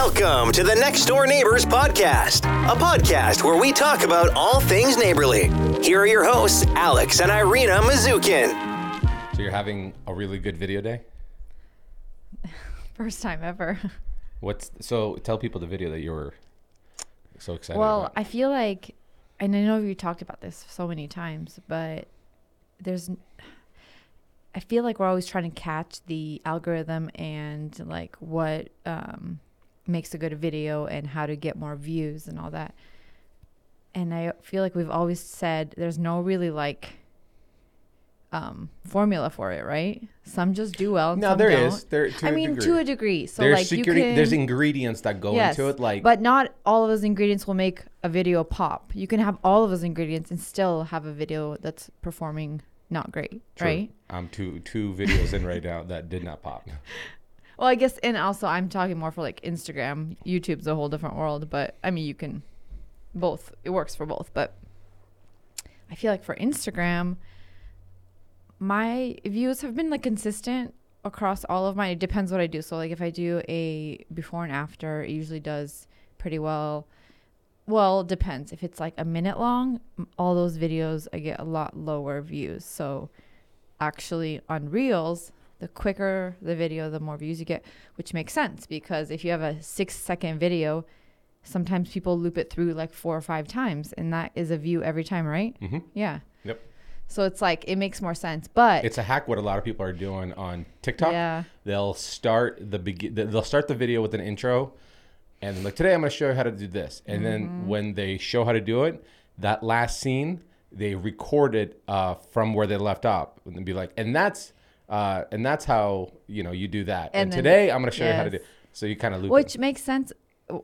Welcome to the Next Door Neighbors Podcast, a podcast where we talk about all things neighborly. Here are your hosts, Alex and Irina Mazukin. So you're having a really good video day. First time ever. What's so? Tell people the video that you were so excited well, about. I feel like, and I know you talked about this so many times, but there's, I feel like we're always trying to catch the algorithm and like what um, makes a good video and how to get more views and all that. And I feel like we've always said there's no really like um formula for it, right? Some just do well. No, there don't. is. There- to I mean, degree. to a degree. So there's like security. you can, there's ingredients that go into it. Like, but not all of those ingredients will make a video pop. You can have all of those ingredients and still have a video that's performing not great, True. right? I'm two two videos in right now that did not pop. Well, I guess, and also I'm talking more for like Instagram. YouTube's a whole different world, but I mean, you can both. It works for both, but I feel like for Instagram, my views have been like consistent across all of my. It depends what I do. So like if I do a before and after, it usually does pretty well. Well, depends. If it's like a minute long, all those videos I get a lot lower views. So actually on Reels, the quicker the video, the more views you get, which makes sense because if you have a 6 second video, sometimes people loop it through like four or five times and that is a view every time, right? hmm Yeah. Yep. So it's like it makes more sense, but It's a hack. What a lot of people are doing on TikTok. Yeah. They'll start the begin. They'll start the video with an intro, and like today I'm going to show you how to do this. And then Mm-hmm. when they show how to do it, that last scene they record it uh, from where they left off, and be like, and that's uh, and that's how you know you do that. And, And today I'm going to show you how to do. yes. So you kind of loop. it. which makes sense.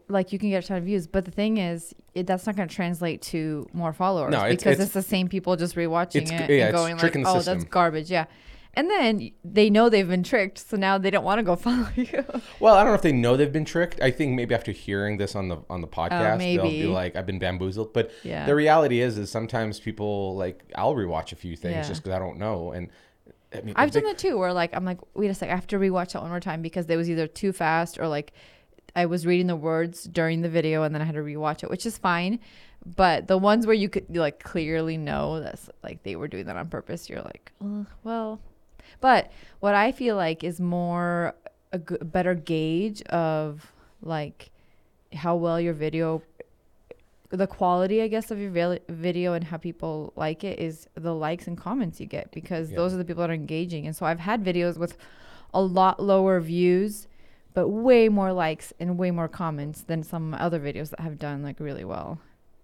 Like you can get a ton of views, but the thing is, it, that's not going to translate to more followers No, it's- because it's- it's, the same people just rewatching it yeah, and going like, "Oh, system." that's garbage." Yeah, and then they know they've been tricked, so now they don't want to go follow you. Well, I don't know if they know they've been tricked. I think maybe after hearing this on the on the podcast, they'll be like, "I've been bamboozled." But Yeah. the reality is, is sometimes people like I'll rewatch a few things Yeah. just because I don't know. And I mean, I've done that too, where like I'm like, wait a sec, I have to rewatch that one more time because it was either too fast or like I was reading the words during the video and then I had to rewatch it, which is fine. But the ones where you could like clearly know that's like they were doing that on purpose, you're like, "Uh, well. But what I feel like is more a g- better gauge of like how well your video the quality i guess of your video and how people like it is the likes and comments you get because Yeah. those are the people that are engaging and so i've had videos with a lot lower views but way more likes and way more comments than some other videos that have done like really well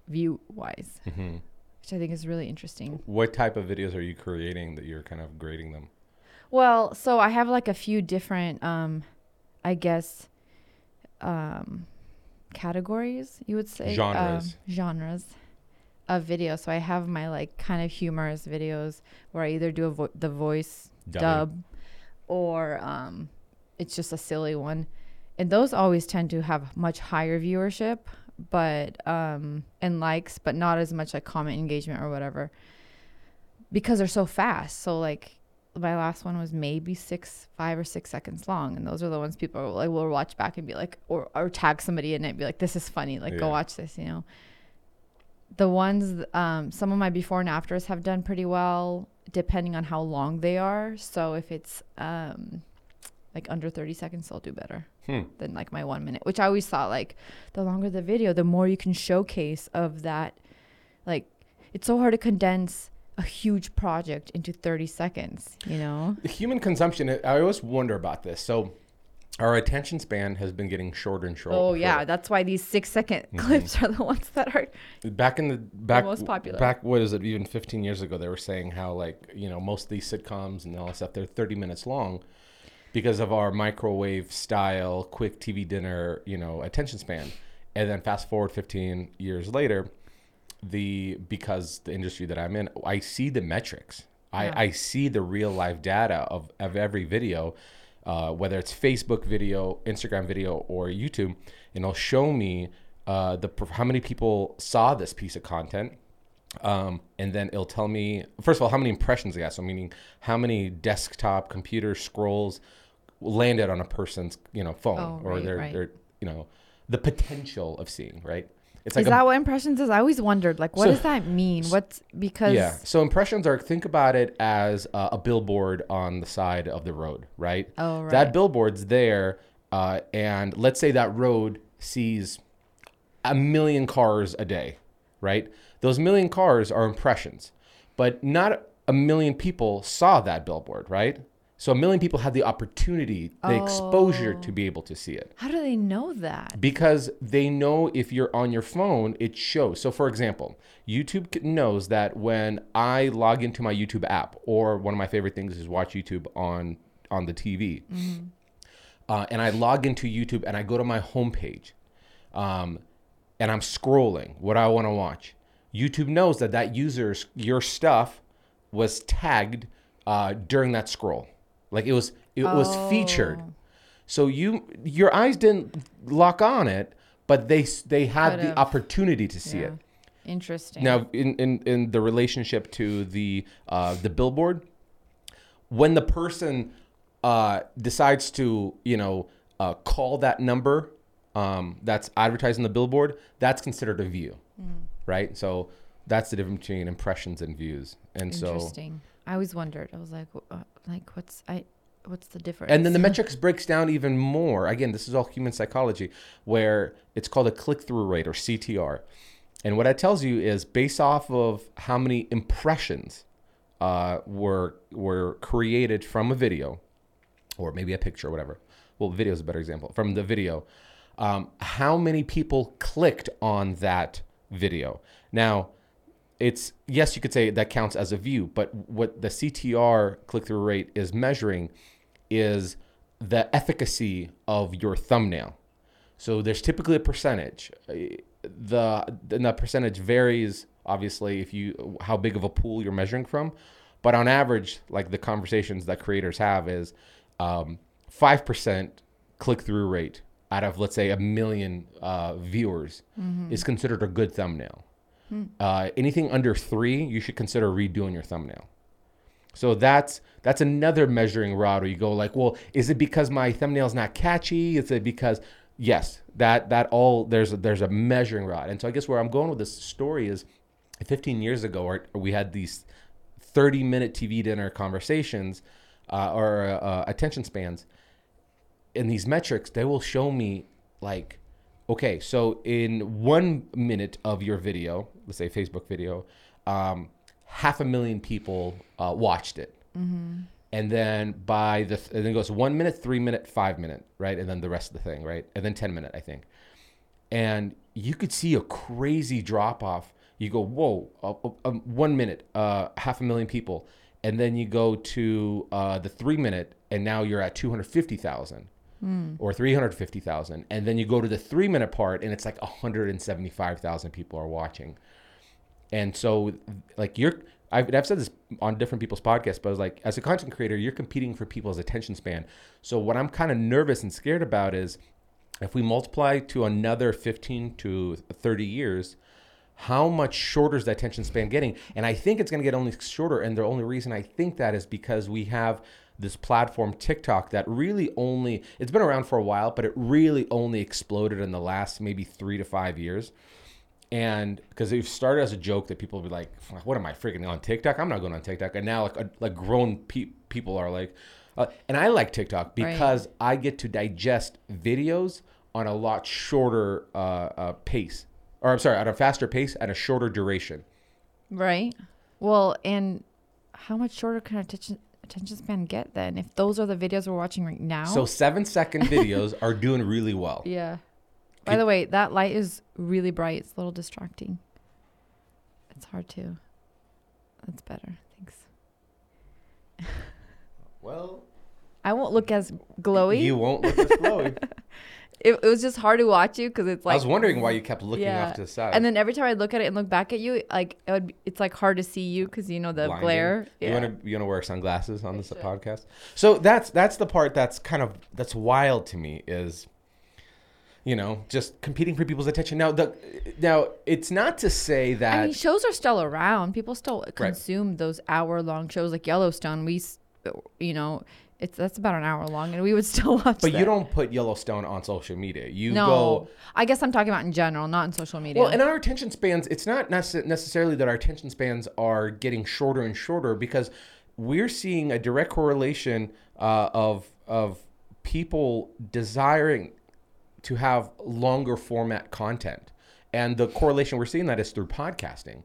view wise Mhm. which i think is really interesting What type of videos are you creating that you're kind of grading them? Well, so I have like a few different, um, I guess, um, categories. You would say Genres. um, genres of video. So I have my like kind of humorous videos where I either do a vo- the voice dub or um, it's just a silly one, and those always tend to have much higher viewership, but um, and likes, but not as much like comment engagement or whatever because they're so fast. So like my last one was maybe six, five or six seconds long, and those are the ones people are, like will watch back and be like, or or tag somebody in it, and be like, this is funny, like go watch this, you know. The ones, um, some of my before and afters have done pretty well, depending on how long they are. So if it's um, like under thirty seconds, they'll do better Hmm. than like my one minute. Which I always thought like the longer the video, the more you can showcase of that. Like it's so hard to condense a huge project into 30 seconds, you know? Human consumption. I always wonder about this. So, our attention span has been getting shorter and shorter. Oh, yeah. That's why these six second Mm-hmm. clips are the ones that are. back in the back most popular. back what is it even 15 years ago they were saying how like you know most of these sitcoms and all that stuff they're 30 minutes long because of our microwave style quick tv dinner you know attention span and then fast forward 15 years later the because the industry that i'm in i see the metrics Yeah. I, I see the real life data of, of every video uh, whether it's facebook video instagram video or youtube and it'll show me uh, the how many people saw this piece of content um, and then it'll tell me first of all how many impressions it got so meaning how many desktop computer scrolls landed on a person's you know phone Oh, or right, their, right. their you know the potential of seeing, right? It's is a- that what impressions is? I always wondered, like, what So- does that mean? What's because Yeah. So impressions are think about it as uh, a billboard on the side of the road, right? Oh, right. That billboard's there, uh, and let's say that road sees a million cars a day, right? Those million cars are impressions, but not a million people saw that billboard, right? So a million people had the opportunity, the exposure Oh. to be able to see it How do they know that? because they know if you're on your phone, it shows. So, for example, YouTube knows that when I log into my YouTube app, or one of my favorite things is watch YouTube on on the TV, uh, and I log into YouTube and I go to my homepage, um, and I'm scrolling what I want to watch. YouTube knows that that user's your stuff was tagged uh, during that scroll, like it was it was featured. So you your eyes didn't lock on it, but they they had Could've. the opportunity to see it. Interesting. Now, in, in, in the relationship to the uh, the billboard, when the person uh, decides to you know uh, call that number um, that's advertising the billboard, that's considered a view, right? So that's the difference between impressions and views. And so Interesting. I always wondered. I was like, uh, like what's I, what's the difference? And then the metrics breaks down even more. Again, this is all human psychology, where it's called a click through rate or CTR. And what it tells you is based off of how many impressions uh, were were created from a video, or maybe a picture, or whatever. Well, video is a better example. From the video, um, how many people clicked on that video? Now, it's yes, you could say that counts as a view, but what the CTR click through rate is measuring is the efficacy of your thumbnail. So there's typically a percentage. The and that percentage varies obviously if you how big of a pool you're measuring from, but on average, like the conversations that creators have is um, five percent click through rate out of let's say a million uh, viewers is considered a good thumbnail. Uh, anything under three, you should consider redoing your thumbnail. So that's that's another measuring rod where you go like, well, is it because my thumbnail's not catchy? Is it because yes, that that all there's a, there's a measuring rod. And so I guess where I'm going with this story is 15 years ago or, we had these 30 minute TV dinner conversations uh, or uh, attention spans. In these metrics, they will show me like okay, so in one minute of your video, let's say Facebook video, um, half a million people uh, watched it. And then by the, th- and then it goes one minute, three minute, five minute, right? And then the rest of the thing, right? And then 10 minute, I think. And you could see a crazy drop off. You go, whoa, uh, uh, one minute, uh, half a million people. And then you go to uh, the three minute, and now you're at 250,000 Mm. or 350,000. And then you go to the three minute part, and it's like 175,000 people are watching. And so, like, you're, I've, I've said this on different people's podcasts, but I was like, as a content creator, you're competing for people's attention span. So, what I'm kind of nervous and scared about is if we multiply to another 15 to 30 years, how much shorter is the attention span getting? And I think it's going to get only shorter. And the only reason I think that is because we have this platform TikTok that really only it's been around for a while, but it really only exploded in the last maybe three to five years. And because it started as a joke that people would be like, "What am I freaking on TikTok? I'm not going on TikTok." And now like like grown pe- people are like, uh, and I like TikTok because I get to digest videos on a lot shorter uh, uh, pace, or I'm sorry, at a faster pace at a shorter duration. right? Well, and how much shorter can attention attention span get then? If those are the videos we're watching right now. So seven second videos are doing really well. yeah. By the way, that light is really bright. It's a little distracting. It's hard to. That's better. Thanks. Well, I won't look as glowy. you won't look as glowy. it, it was just hard to watch you because it's like I was wondering why you kept looking off to the side. And then every time I look at it and look back at you, like it would, it's like hard to see you because you know the blinding. glare. You want to you want to wear sunglasses on this podcast. So that's that's the part that's kind of that's wild to me is, you know, just competing for people's attention. Now the now it's not to say that I mean, shows are still around. People still consume those hour long shows like Yellowstone. We, you know, it's that's about an hour long, and we would still watch. But that. you don't put Yellowstone on social media. You No, go. I guess I'm talking about in general, not in social media. Well, and our attention spans, it's not necessarily that our attention spans are getting shorter and shorter because we're seeing a direct correlation uh, of of people desiring to have longer format content, and the correlation we're seeing that is through podcasting.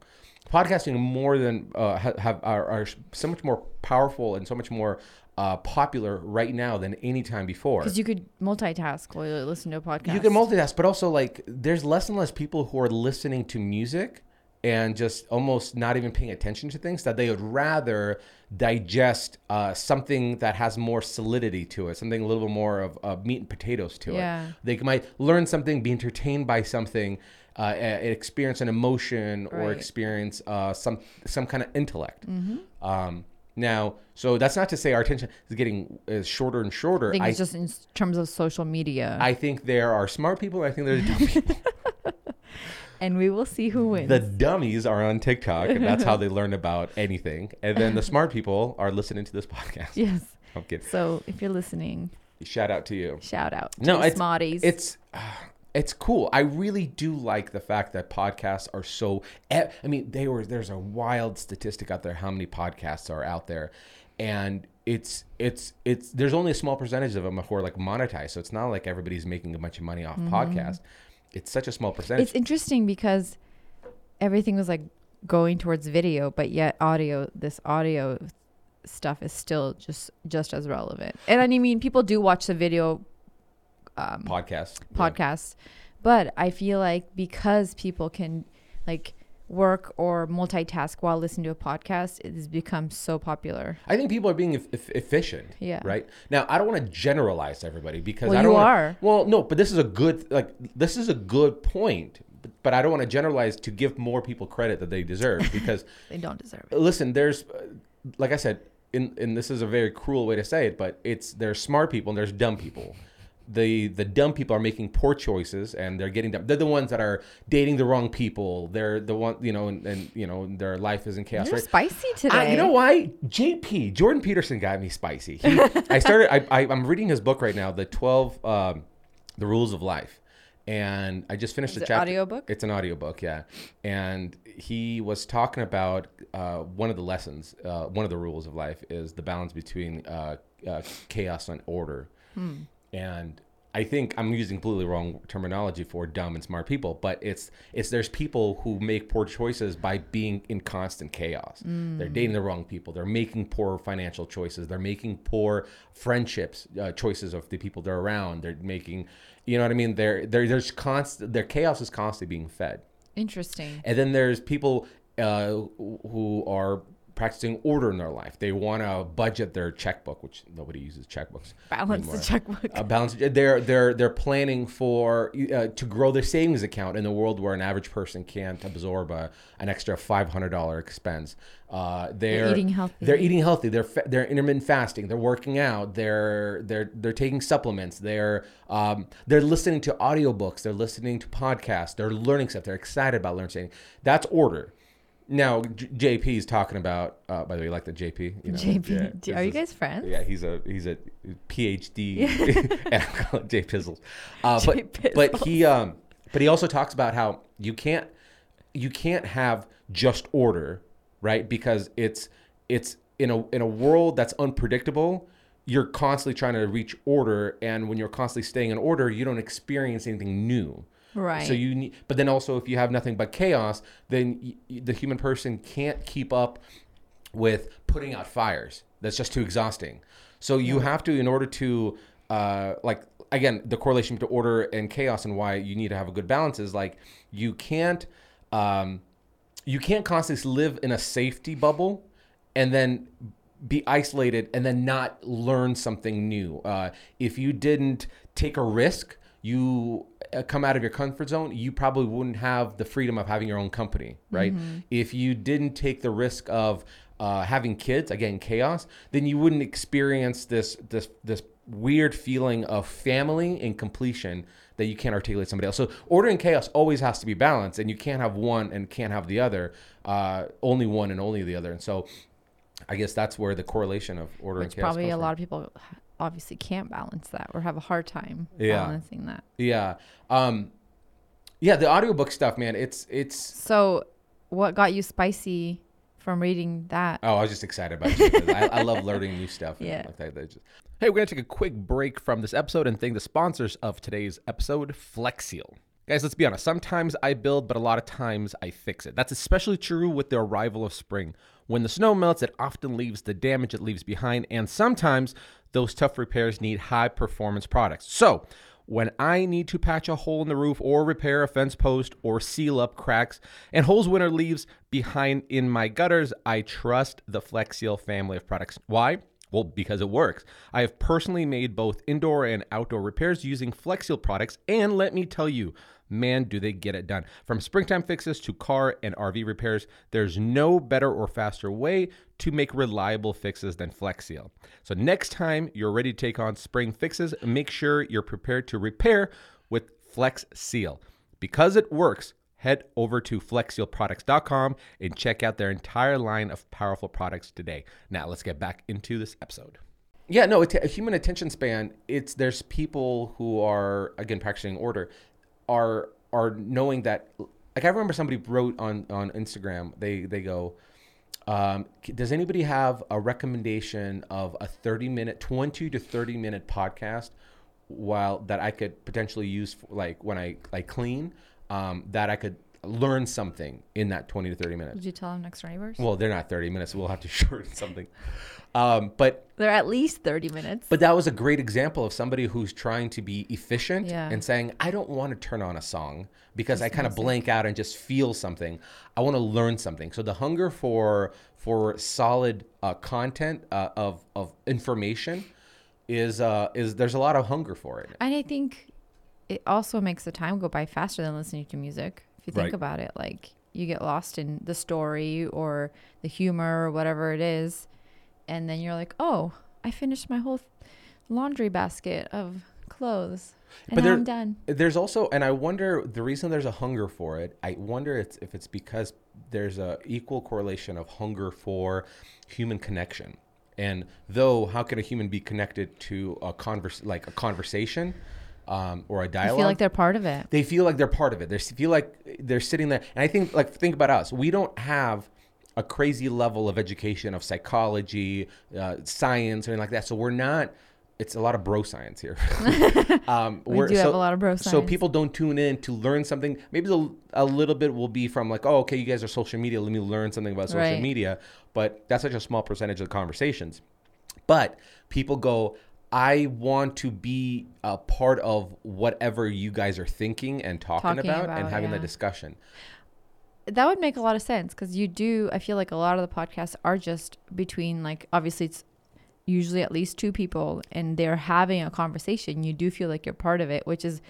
Podcasting more than uh, have are, are so much more powerful and so much more uh, popular right now than any time before. because you could multitask while you listen to a podcast. You can multitask, but also like there's less and less people who are listening to music and just almost not even paying attention to things that they would rather digest uh, something that has more solidity to it, something a little bit more of uh, meat and potatoes to Yeah. it. They might learn something, be entertained by something, uh, experience an emotion or experience uh, some some kind of intellect. Mm-hmm. Um, now, so that's not to say our attention is getting is shorter and shorter. I think it's just in terms of social media, I think there are smart people. I think there's dumb people. and we will see who wins. the dummies are on TikTok, and that's how they learn about anything. And then the smart people are listening to this podcast. yes. I'm kidding. So if you're listening, Shout out to you. shout out. To No, the it's Smarties. it's uh, it's cool. I really do like the fact that podcasts are so. I mean, they were. There's a wild statistic out there how many podcasts are out there, and it's it's it's. There's only a small percentage of them who are like monetized. So it's not like everybody's making a bunch of money off podcasts. It's such a small percentage. Mm-hmm. it's interesting because everything was like going towards video, but yet audio, this audio stuff is still just just as relevant. And I mean, people do watch the video um, podcasts. Yeah. but I feel like because people can like work or multitask while listening to a podcast, it has become so popular. I think people are being eff- efficient. Yeah. Right. Now, I don't want to generalize everybody because Well, I don't. you wanna- are. Well, no, but this is a good like this is a good point. But, but I don't want to generalize to give more people credit that they deserve because They don't deserve it. listen, there's uh, like I said, in and this is a very cruel way to say it, but it's there's smart people and there's dumb people. The the dumb people are making poor choices and they're getting dumb. They're the ones that are dating the wrong people. They're the one you know and, and you know their life is in chaos. You're right? spicy today. I, you know why? JP Jordan Peterson got me spicy. He, I started. I, I, I'm reading his book right now, the Twelve, um, the Rules of Life, and I just finished Is the it chapter. audiobook? It's an audiobook, yeah. And he was talking about uh, one of the lessons, uh, one of the rules of life is the balance between uh, uh, chaos and order. Hmm. And I think I'm using completely wrong terminology for dumb and smart people, but it's it's there's people who make poor choices by being in constant chaos. They're dating the wrong people. They're making poor financial choices. They're making poor friendships uh, choices of the people they're around. They're making, you know what I mean? They're, they're there's constant their chaos is constantly being fed. Interesting. And then there's people uh, who are practicing order in their life. They want to budget their checkbook, which nobody uses checkbooks. Balance anymore. the checkbook. Uh, balance. They're they're they're planning for uh, to grow their savings account in a world where an average person can't absorb a, an extra five hundred dollar expense. Uh, they're, eating healthy. They're eating healthy. They're fa- they're intermittent fasting. They're working out. They're they're they're taking supplements. They're um, they're listening to audiobooks. They're listening to podcasts. They're learning stuff. They're excited about learning. That's order. Now J- JP is talking about. Uh, by the way, you like the JP? You know, JP, yeah, are you guys friends? yeah, he's a he's a PhD, and I call it Jay Pizzles. Uh, Jay but but he um but he also talks about how you can't you can't have just order, right? Because it's it's in a in a world that's unpredictable. You're constantly trying to reach order, and when you're constantly staying in order, you don't experience anything new. Right. So you need, but then also if you have nothing but chaos, then y- the human person can't keep up with putting out fires. That's just too exhausting. So you have to, in order to, uh, like again, the correlation to order and chaos and why you need to have a good balance is like you can't, um, you can't constantly live in a safety bubble and then be isolated and then not learn something new. Uh, if you didn't take a risk, you uh, come out of your comfort zone, you probably wouldn't have the freedom of having your own company, right? If you didn't take the risk of uh, having kids, again, chaos, then you wouldn't experience this this this weird feeling of family and completion that you can't articulate somebody else. So order and chaos always has to be balanced, and you can't have one and can't have the other. Uh, only one and only the other. And so I guess that's where the correlation of order which and chaos probably a from. lot of people obviously can't balance that or have a hard time Yeah. balancing that. Yeah. Um yeah, the audiobook stuff, man, it's it's So, what got you spicy from reading that? Oh, I was just excited about it. I, I love learning new stuff. Yeah. Like that. Just- Hey, we're going to take a quick break from this episode and thank the sponsors of today's episode, Flexseal. Guys, let's be honest. Sometimes I build, but a lot of times I fix it. That's especially true with the arrival of spring. When the snow melts, it often leaves the damage it leaves behind, and sometimes those tough repairs need high performance products. So, when I need to patch a hole in the roof or repair a fence post or seal up cracks and holes winter leaves behind in my gutters, I trust the Flex Seal family of products. Why? Well, because it works. I have personally made both indoor and outdoor repairs using Flex Seal products, and let me tell you, man, do they get it done. From springtime fixes to car and RV repairs, there's no better or faster way to make reliable fixes than Flex Seal. So next time you're ready to take on spring fixes, make sure you're prepared to repair with Flex Seal. Because it works, head over to flexsealproducts.com and check out their entire line of powerful products today. Now, let's get back into this episode. Yeah, no, it's a human attention span. It's there's people who are again practicing order, are are knowing that. Like I remember somebody wrote on on Instagram. They they go, um, does anybody have a recommendation of a 30 minute, 20 to 30 minute podcast while that I could potentially use for, like when I like clean, um, that I could learn something in that 20 to 30 minutes. Did you tell them next door neighbors? Well, they're not 30 minutes. We'll have to shorten something. Um, but They're at least 30 minutes. but that was a great example of somebody who's trying to be efficient Yeah. and saying, I don't want to turn on a song because I kind of blank out and just feel something. I want to learn something. So the hunger for for solid uh, content uh, of of information is uh, is there's a lot of hunger for it. and I think it also makes the time go by faster than listening to music. If you think Right. about it, like you get lost in the story or the humor or whatever it is, and then you're like, oh, I finished my whole laundry basket of clothes, and But there- I'm done. There's also, and I wonder the reason there's a hunger for it. I wonder it's, if it's because there's a equal correlation of hunger for human connection. And though, how can a human be connected to a converse, like a conversation, um, or a I dialogue? feel like they're part of it. they feel like they're part of it. They feel like they're sitting there. And I think, like, think about us. We don't have a crazy level of education of psychology, uh, science, or anything like that. So we're not. It's a lot of bro science here. um, We we're- do have a lot of bro science. So people don't tune in to learn something. Maybe the, a little bit will be from like, oh, okay, you guys are social media. Let me learn something about social Right. media. But that's such a small percentage of the conversations. But people go, I want to be a part of whatever you guys are thinking and talking, Talking about, and about, having the discussion. that would make a lot of sense because you do i feel like a lot of the podcasts are just between like obviously it's usually at least two people and they're having a conversation you do feel like you're part of it which is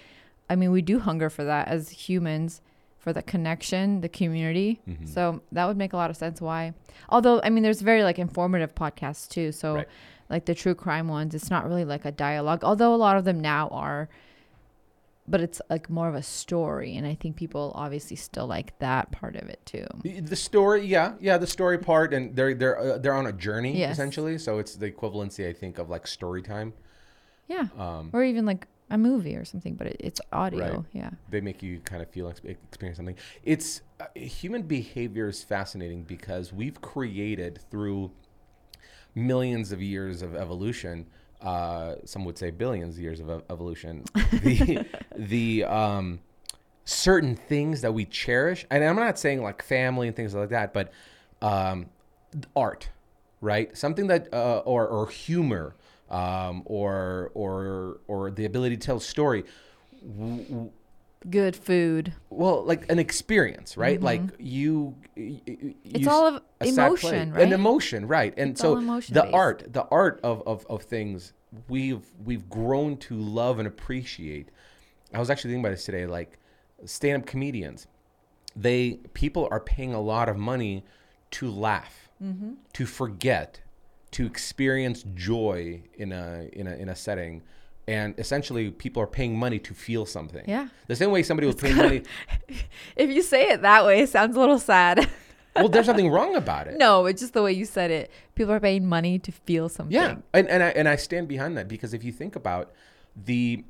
i mean we do hunger for that as humans for the connection the community Mm-hmm. so that would make a lot of sense why although i mean there's very like informative podcasts too so Right. Like the true crime ones it's not really like a dialogue although a lot of them now are but it's like more of a story and i think people obviously still like that part of it too The story, yeah, yeah, the story part, and they're they're uh, they're on a journey Yes. essentially. So it's the equivalency, I think, of like story time. yeah Um, or even like a movie or something but it, it's audio Right. yeah they make you kind of feel ex- experience something. It's uh, human behavior is fascinating because we've created through millions of years of evolution. Uh, some would say billions of years of evolution. The the um, certain things that we cherish, and I'm not saying like family and things like that, but um, art, right? Something that uh, or or humor, um, or or or the ability to tell a story. W- w- good food well, like an experience, right? Like you, y- y- Mm-hmm. It's you all of a sad play. emotion, An right? emotion, right? And It's so the based. art, the art of, of of things, we've we've grown to love and appreciate. I was actually thinking about this today. Like stand-up comedians, they people are paying a lot of money to laugh, Mm-hmm. to forget, to experience joy in a in a in a setting. And essentially, people are paying money to feel something. Yeah. The same way somebody would pay money. if you say it that way it sounds a little sad well, there's nothing wrong about it. No, it's just the way you said it. People are paying money to feel something. Yeah, and and I and I stand behind that because if you think about the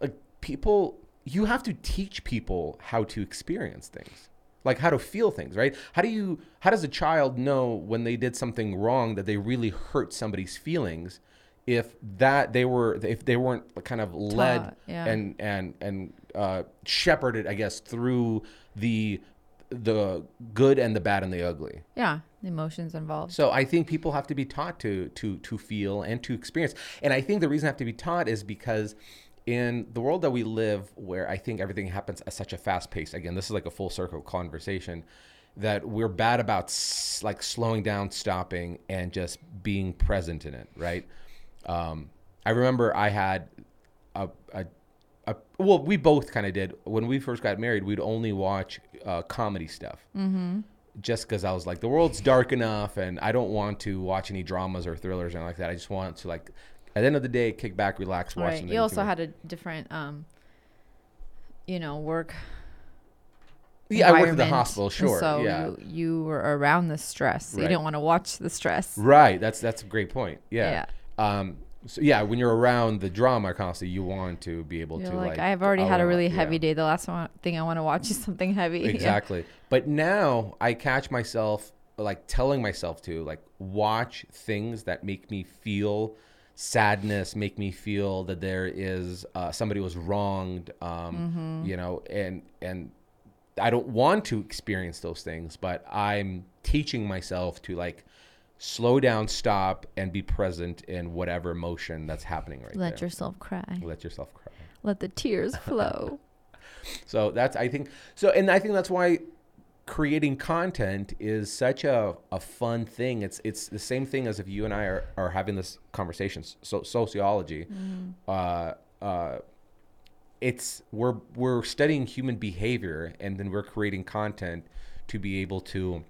like people, you have to teach people how to experience things, like how to feel things, right? How do you how does a child know when they did something wrong that they really hurt somebody's feelings? If that they were if they weren't kind of led Taught, yeah. and and and uh, shepherded, I guess, through the the good and the bad and the ugly. Yeah. The emotions involved. So I think people have to be taught to to to feel and to experience. And I think the reason they have to be taught is because in the world that we live where I think everything happens at such a fast pace. Again, this is like a full circle conversation that we're bad about s- like slowing down, stopping and just being present in it, right? Um, I remember I had a, a, a well, we both kind of did when we first got married. We'd only watch uh, comedy stuff, mm-hmm. just because I was like, the world's dark enough, and I don't want to watch any dramas or thrillers or anything like that. I just want to like, at the end of the day, kick back, relax, watch. right. You also had a different, um, you know, work. yeah, I worked at the hospital, sure, So yeah, you, you were around the stress. So You didn't want to watch the stress. right. That's that's a great point. Yeah. Yeah. Um. So yeah, when you're around the drama constantly, you want to be able You're to like, like. I've already had a really yeah. heavy day. The last one, thing I want to watch is something heavy. Yeah. Exactly. But now I catch myself like telling myself to like watch things that make me feel sadness, make me feel that there is uh, somebody was wronged, um, you know, and and I don't want to experience those things, but I'm teaching myself to like slow down, stop, and be present in whatever emotion that's happening right now. Let there. yourself cry. Let yourself cry. Let the tears flow. So that's I think so, and I think that's why creating content is such a, a fun thing. It's it's the same thing as if you and I are, are having this conversation. So sociology, uh, uh, it's we're we're studying human behavior, and then we're creating content to be able to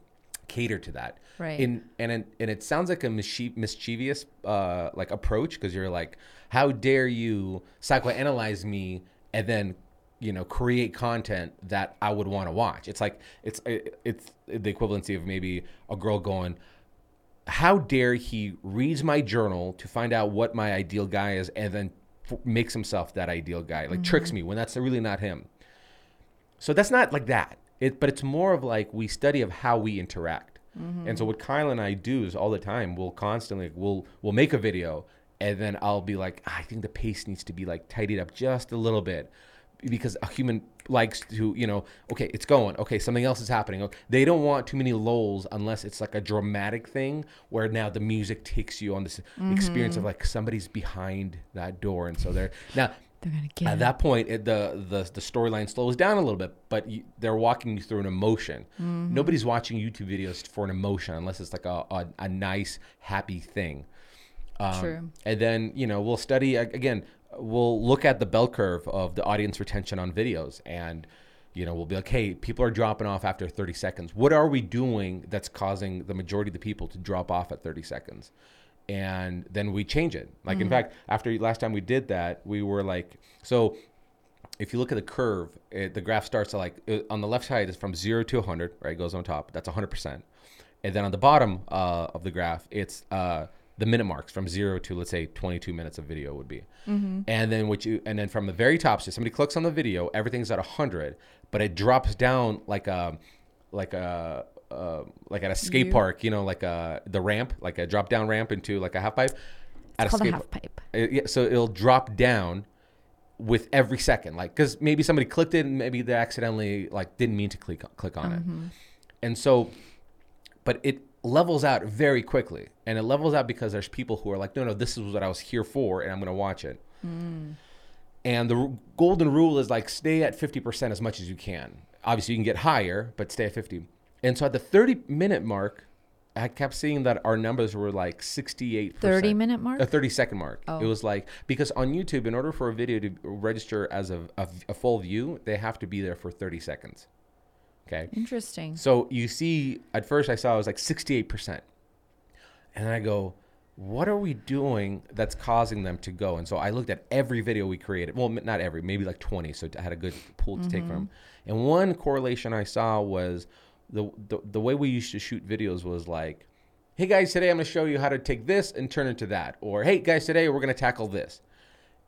cater to that. Right. In and it, and it sounds like a mischie- mischievous uh, like approach because you're like, how dare you psychoanalyze me and then you know create content that I would want to watch. It's like it's it, it's the equivalency of maybe a girl going, how dare he reads my journal to find out what my ideal guy is and then f- makes himself that ideal guy like tricks me when that's really not him so that's not like that it but it's more of like we study of how we interact and so what kyle and i do is all the time we'll constantly we'll we'll make a video and then i'll be like "Ah, i think the pace needs to be like tidied up just a little bit because a human likes to, you know, okay, it's going. Okay, something else is happening. They don't want too many lulls unless it's like a dramatic thing where now the music takes you on this experience of like somebody's behind that door, and so they're now. They're gonna get At it. that point, it, the the, the storyline slows down a little bit, but you, they're walking you through an emotion. Nobody's watching YouTube videos for an emotion unless it's like a, a, a nice, happy thing. Um, True. And then, you know, we'll study again, we'll look at the bell curve of the audience retention on videos and you know, we'll be like, hey, people are dropping off after 30 seconds. What are we doing that's causing the majority of the people to drop off at 30 seconds? And then we change it. Like, in fact, after last time we did that, we were like, so if you look at the curve, it, the graph starts at like uh, on the left side is from zero to 100, right? It goes on top. That's 100%. And then on the bottom uh, of the graph, it's uh, the minute marks from zero to let's say 22 minutes of video would be. And then what you and then from the very top, so somebody clicks on the video, everything's at 100, but it drops down like a like a uh, like at a skate You- park, you know, like a the ramp, like a drop down ramp into like a half pipe. At It's called a skate half pipe. uh, yeah, so it'll drop down with every second, like because maybe somebody clicked it and maybe they accidentally like didn't mean to click click on it, and so, but it levels out very quickly, and it levels out because there's people who are like, no, no, this is what I was here for, and I'm gonna watch it. And the r- golden rule is like stay at 50% as much as you can. Obviously, you can get higher, but stay at 50. And so at the 30 minute mark, I kept seeing that our numbers were like 68%. 30 minute mark? A 30 second mark. Oh. It was like, because on YouTube, in order for a video to register as a, a, a full view, they have to be there for 30 seconds. Okay. Interesting. So you see, at first I saw it was like 68%. And then I go, what are we doing that's causing them to go? And so I looked at every video we created. Well, not every, maybe like 20. So I had a good pool to take mm-hmm. from. And one correlation I saw was the, the the way we used to shoot videos was like, "Hey guys, today I'm going to show you how to take this and turn it into that," or "Hey guys, today we're going to tackle this,"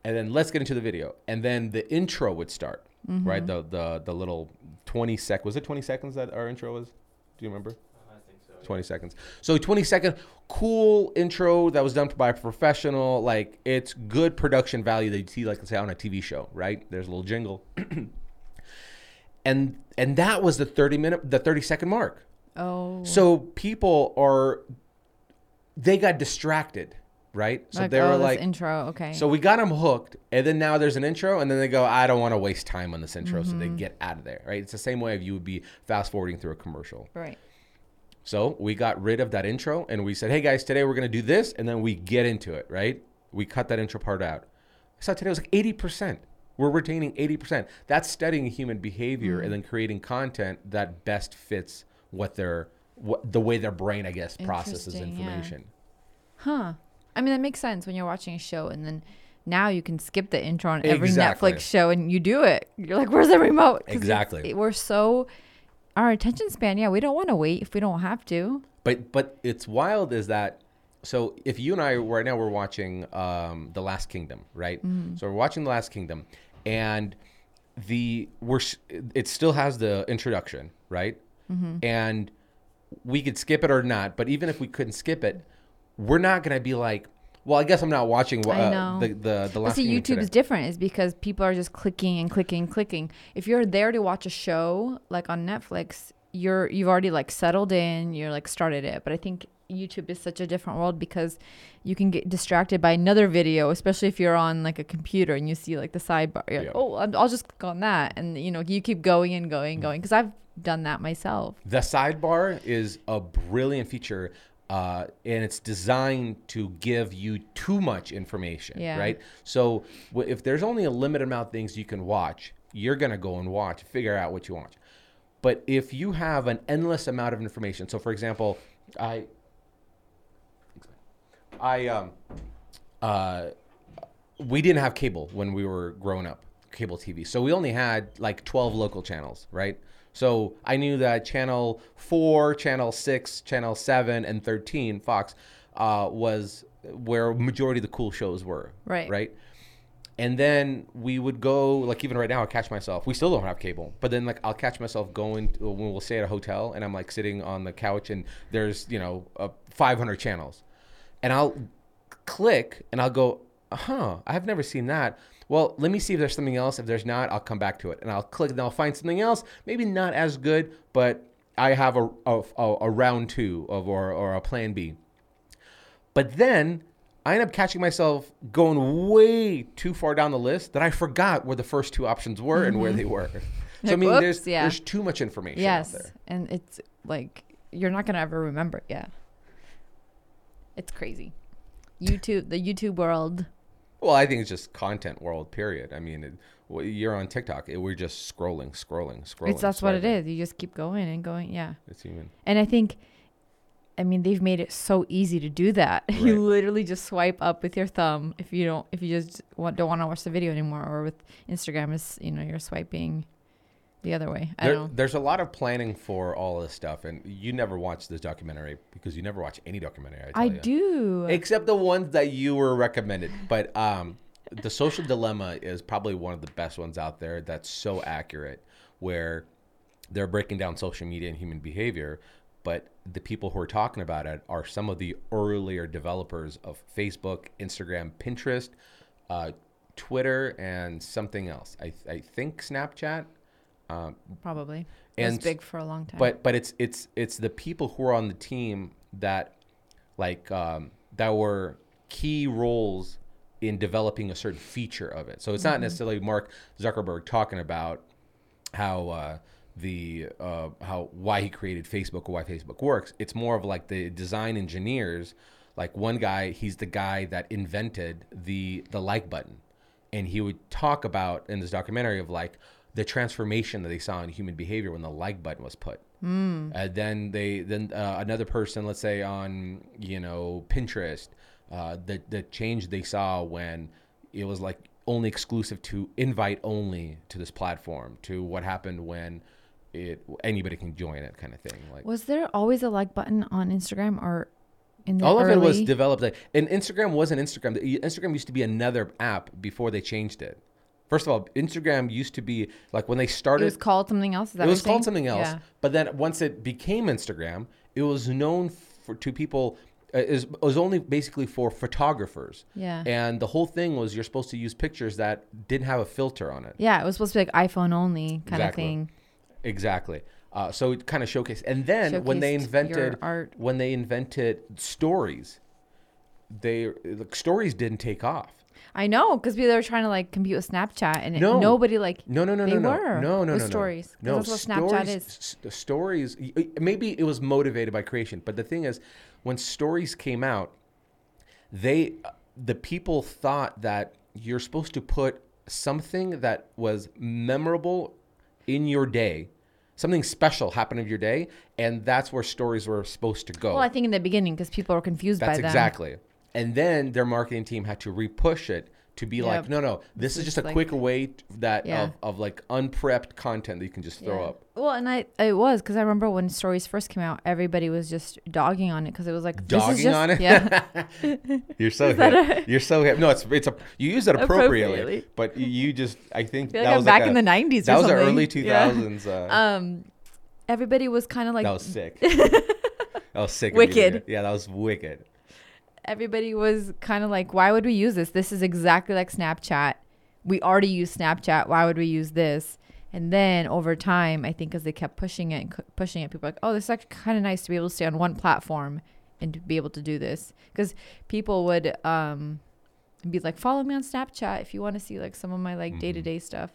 and then let's get into the video, and then the intro would start, mm-hmm. right? The the the little twenty sec was it twenty seconds that our intro was? Do you remember? 20 seconds. So 20 second cool intro that was done by a professional. Like it's good production value that you see, like let's say on a TV show, right? There's a little jingle. and and that was the 30 minute the 30 second mark. Oh. So people are they got distracted, right? So like, they oh, were this like intro. Okay. so we got them hooked, and then now there's an intro, and then they go, I don't want to waste time on this intro, so Mm-hmm. they get out of there, right? It's the same way if you would be fast forwarding through a commercial. right. So we got rid of that intro and we said, hey guys, today we're going to do this. And then we get into it, right? We cut that intro part out. I saw today was like 80%. We're retaining 80%. That's studying human behavior and then creating content that best fits what their, what, the way their brain, I guess, processes Interesting, yeah. information. Huh. I mean, that makes sense when you're watching a show and then now you can skip the intro on every Exactly. Netflix show and you do it. You're like, where's the remote? Exactly. it- we're so, our attention span, yeah, we don't want to wait if we don't have to. But but it's wild is that so if you and I right now we're watching um, the Last Kingdom, right? So we're watching the Last Kingdom, and the we're it still has the introduction, right? And we could skip it or not, but even if we couldn't skip it, we're not gonna be like, well, I guess I'm not watching uh, I know. the the the But Last see, Kingdom YouTube today. is different. Is because people are just clicking and clicking and clicking. If you're there to watch a show like on Netflix, you're you've already like settled in. You're like started it. But I think YouTube is such a different world because you can get distracted by another video, especially if you're on like a computer and you see like the sidebar. You're like, oh, I'll just click on that, and you know you keep going and going and going because I've done that myself. The sidebar is a brilliant feature, uh, and it's designed to give you too much information, Yeah. right? So w- if there's only a limited amount of things you can watch, you're gonna go and watch, figure out what you watch. But if you have an endless amount of information, so for example, I, I, um, uh, we didn't have cable when we were growing up, cable TV. So we only had like 12 local channels, right? So I knew that channel 4, channel 6, channel 7 and 13 Fox uh, was where majority of the cool shows were, Right. Right? And then we would go like even right now I catch myself. We still don't have cable, but then like I'll catch myself going to, when we'll stay at a hotel and I'm like sitting on the couch and there's, you know, uh, 500 channels. And I'll click and I'll go, huh, I've never seen that. Well, let me see if there's something else. If there's not, I'll come back to it. And I'll click and I'll find something else, maybe not as good, but I have a, a, a, round two of or, or a plan B. But then I end up catching myself going way too far down the list that I forgot where the first two options were and where they were. So I Mm-hmm. Mean, whoops, there's yeah. there's too much information Yes, and it's like you're not gonna ever remember it. Yeah, it's crazy. YouTube, the YouTube world. Well, I think it's just content world. Period. I mean, it, you're on TikTok. It, we're just scrolling, scrolling, scrolling. It's that's what it is. You just keep going and going. Yeah, It's human. and I think, I mean, they've made it so easy to do that. Right. you literally just swipe up with your thumb if you don't, if you just want, don't want to watch the video anymore, or with Instagram, is you know you're swiping the other way. I There, there's a lot of planning for all this stuff, and you never watch this documentary because you never watch any documentary. I, I do. except the ones that you were recommended. But um, the social dilemma is probably one of the best ones out there. That's so accurate, where they're breaking down social media and human behavior. But the people who are talking about it are some of the earlier developers of Facebook, Instagram, Pinterest, uh, Twitter, and something else. I, I think Snapchat. Um, Probably. And- big for a long time. but but it's it's it's the people who are on the team that like um, that were key roles in developing a certain feature of it. So it's not necessarily Mark Zuckerberg talking about how uh, the uh, how why he created Facebook or why Facebook works. It's more of like the design engineers. Like one guy, he's the guy that invented the the like button, and he would talk about in this documentary of like the transformation that they saw in human behavior when the like button was put. Mm. Uh, then they then uh, another person, let's say on you know Pinterest, uh, the the change they saw when it was like only exclusive to invite only to this platform to what happened when it anybody can join it kind of thing. Like Was there always a like button on Instagram or in the all of it was developed. Like, and Instagram wasn't Instagram. Instagram used to be another app before they changed it. First of all, Instagram used to be like when they started. It was called something else. It was called something else. Yeah. But then once it became Instagram, it was known for to people. Uh, is it was only basically for photographers. Yeah. And the whole thing was you're supposed to use pictures that didn't have a filter on it. Yeah, it was supposed to be like iPhone only kind of thing. Exactly. Uh, so it kind of showcased. And then when they invented art. when they invented stories, they like, stories didn't take off. I know because they were trying to like compete with Snapchat, and it- nobody like No, no, no, they no, no, were no, no, with no, stories. No, that's what Snapchat is. s- stories. Maybe it was motivated by creation, but the thing is, when stories came out, they, uh, the people thought that you're supposed to put something that was memorable in your day, something special happened in your day, and that's where stories were supposed to go. Well, I think in the beginning because people were confused That's by them. exactly. And then their marketing team had to repush it to be like, no, no, this, is is just a like- quicker way that Yeah. of, of like unprepped content that you can just throw Yeah. up. Well, and I it was because I remember when stories first came out, everybody was just dogging on it because it was like this is Dogging just, on it? Yeah, You're so hip. You're so hip. No, it's it's a you use it appropriately, Appropriately. but you- just I think I that like was back like in the '90s. that or was the early Yeah. 2000s. Uh, Um, everybody was kind of like that was sick. that was sick. of you to do Wicked. Yeah, that was wicked. Everybody was kind of like, why would we use this? This is exactly like Snapchat. We already use Snapchat. Why would we use this? And then over time, I think as they kept pushing it and pushing it, people were like, oh, this is actually kind of nice to be able to stay on one platform and to be able to do this. Because people would um, be like, follow me on Snapchat if you want to see like some of my like day to day stuff.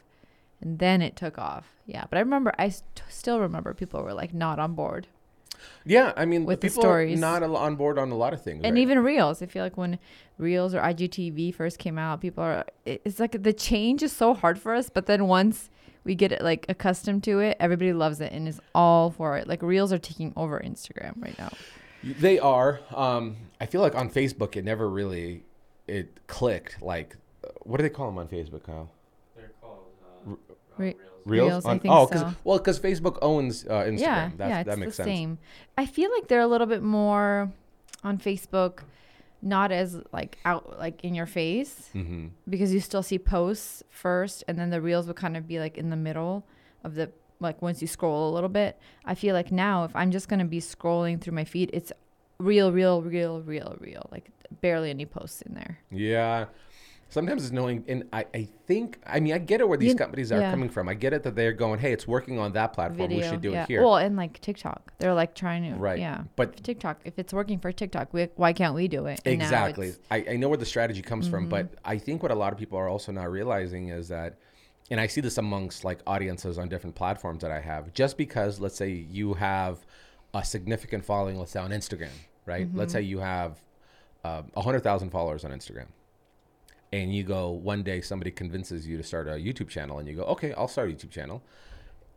And then it took off. Yeah. But I remember, I st- still remember people were like not on board. Yeah, I mean, With the people stories. are not on board on a lot of things. and right? even reels i feel like when reels or igtv first came out people are. It's like the change is so hard for us but then once we get it like accustomed to it everybody loves it and is all for it like reels are taking over instagram right now They are. Um, I feel like on Facebook, it never really it clicked. Like, uh, what do they call them on Facebook, Kyle? They're called uh, Re- Reels? Reels, I think oh, cause, so. well, because Facebook owns uh, Instagram. yeah That's, yeah it's that makes the sense. same i feel like they're a little bit more on facebook not as like out like in your face hmm because you still see posts first and then the reels would kind of be like in the middle of the like once you scroll a little bit i feel like now if i'm just going to be scrolling through my feed it's real real real real real like barely any posts in there Yeah. Sometimes it's knowing, and I, I think, I mean, I get it where these You- companies are yeah. coming from. I get it that they're going, hey, it's working on that platform. we should do yeah. it here. well and like tiktok they're like trying to right. yeah But tiktok if it's working for tiktok we, why can't we do it And exactly. Mm-hmm. I, I know where the strategy comes from, but I think what a lot of people are also not realizing is that, and I see this amongst like audiences on different platforms that I have, just because let's say you have a significant following, let's say on Instagram, right? Let's Mm-hmm. say you have uh, 100,000 followers on Instagram. And you go, one day somebody convinces you to start a YouTube channel, and you go, okay, I'll start a YouTube channel.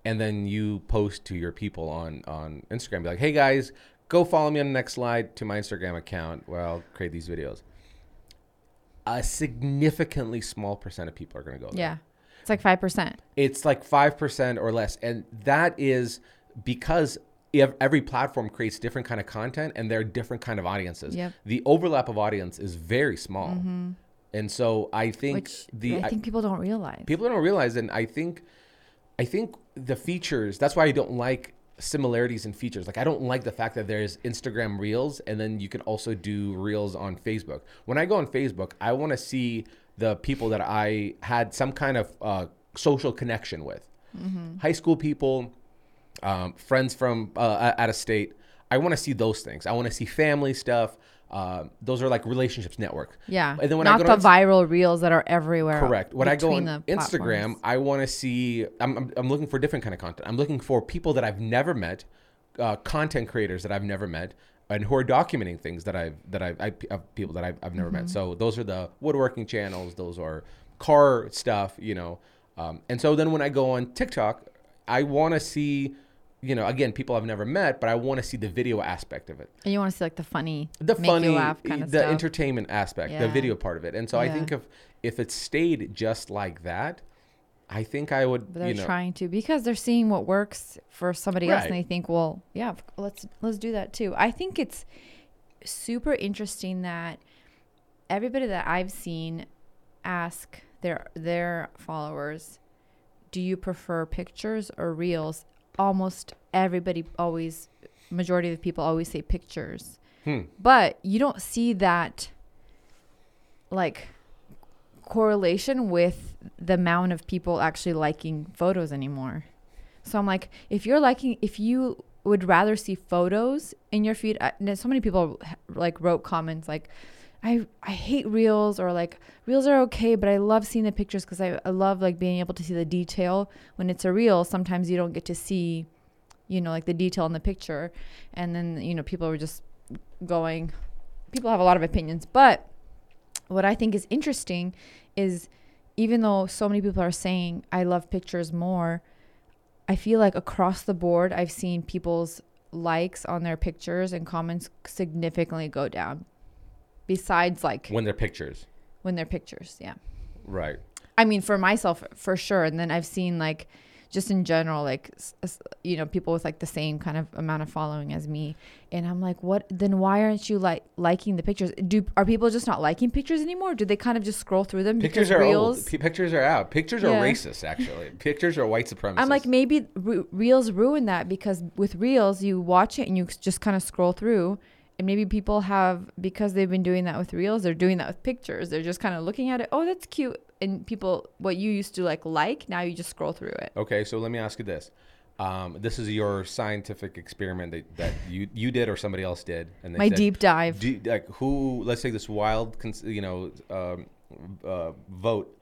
And then you post to your people on, on Instagram, be like, hey guys, go follow me on the next slide to my Instagram account where I'll create these videos. A significantly small percent of people are going to go there. yeah it's like 5% It's like 5% or less. And that is because ev- every platform creates different kind of content and there are different kind of audiences. Yep. The overlap of audience is very small. Mm-hmm. And so I think which the i think people don't realize. People don't realize and i think i think the features that's why i don't like similarities in features. Like i don't like the fact that there's instagram reels and then you can also do reels on facebook. When i go on facebook i want to see the people that i had some kind of uh, social connection with. High school people um, friends from uh, out of state i want to see those things. I want to see family stuff um, those are like relationships network yeah and then when not I go the to viral reels that are everywhere Correct. When I go on Instagram, platforms. I want to see. I'm, I'm I'm looking for different kind of content. I'm looking for people that I've never met, uh, content creators that I've never met, and who are documenting things that I've that I've I, uh, people that I've, I've never Mm-hmm. met. So those are the woodworking channels. Those are car stuff. You know, um, and so then when I go on TikTok, I want to see. You know, again, people I've never met, but I want to see the video aspect of it and you want to see like the funny the funny kind of the stuff entertainment aspect the video part of it and so i think if if it stayed just like that I think I would. But they're you know, trying to because they're seeing what works for somebody else, and they think, well, yeah, let's let's do that too. I think it's super interesting that everybody that I've seen ask their their followers, "Do you prefer pictures or reels?" Almost everybody always, majority of the people always say pictures, Hmm. but you don't see that like correlation with the amount of people actually liking photos anymore. So I'm like, if you're liking, if you would rather see photos in your feed, I, so many people like wrote comments like, I I hate reels or like reels are okay, but I love seeing the pictures because I, I love like being able to see the detail. When it's a reel, sometimes you don't get to see, you know, like the detail in the picture, and then you know people were just going. People have a lot of opinions, but what I think is interesting is even though so many people are saying I love pictures more, I feel like across the board I've seen people's likes on their pictures and comments significantly go down. Besides like when they're pictures, when they're pictures, yeah. right? I mean for myself for sure and then I've seen like just in general like you know people with like the same kind of amount of following as me and I'm like what then why aren't you like liking the pictures do are people just not liking pictures anymore do they kind of just scroll through them Pictures are reels old. P- pictures are out. Pictures are racist. Actually, pictures are white supremacists. I'm like maybe re- reels ruin that because with reels you watch it and you just kind of scroll through and maybe people have because they've been doing that with reels they're doing that with pictures they're just kind of looking at it oh that's cute and people what you used to like like now you just scroll through it Okay, so let me ask you this. Um, this is your scientific experiment that, that you, you did or somebody else did. And they my said, deep dive Do, like who? Let's take this wild, cons- you know, um, uh, vote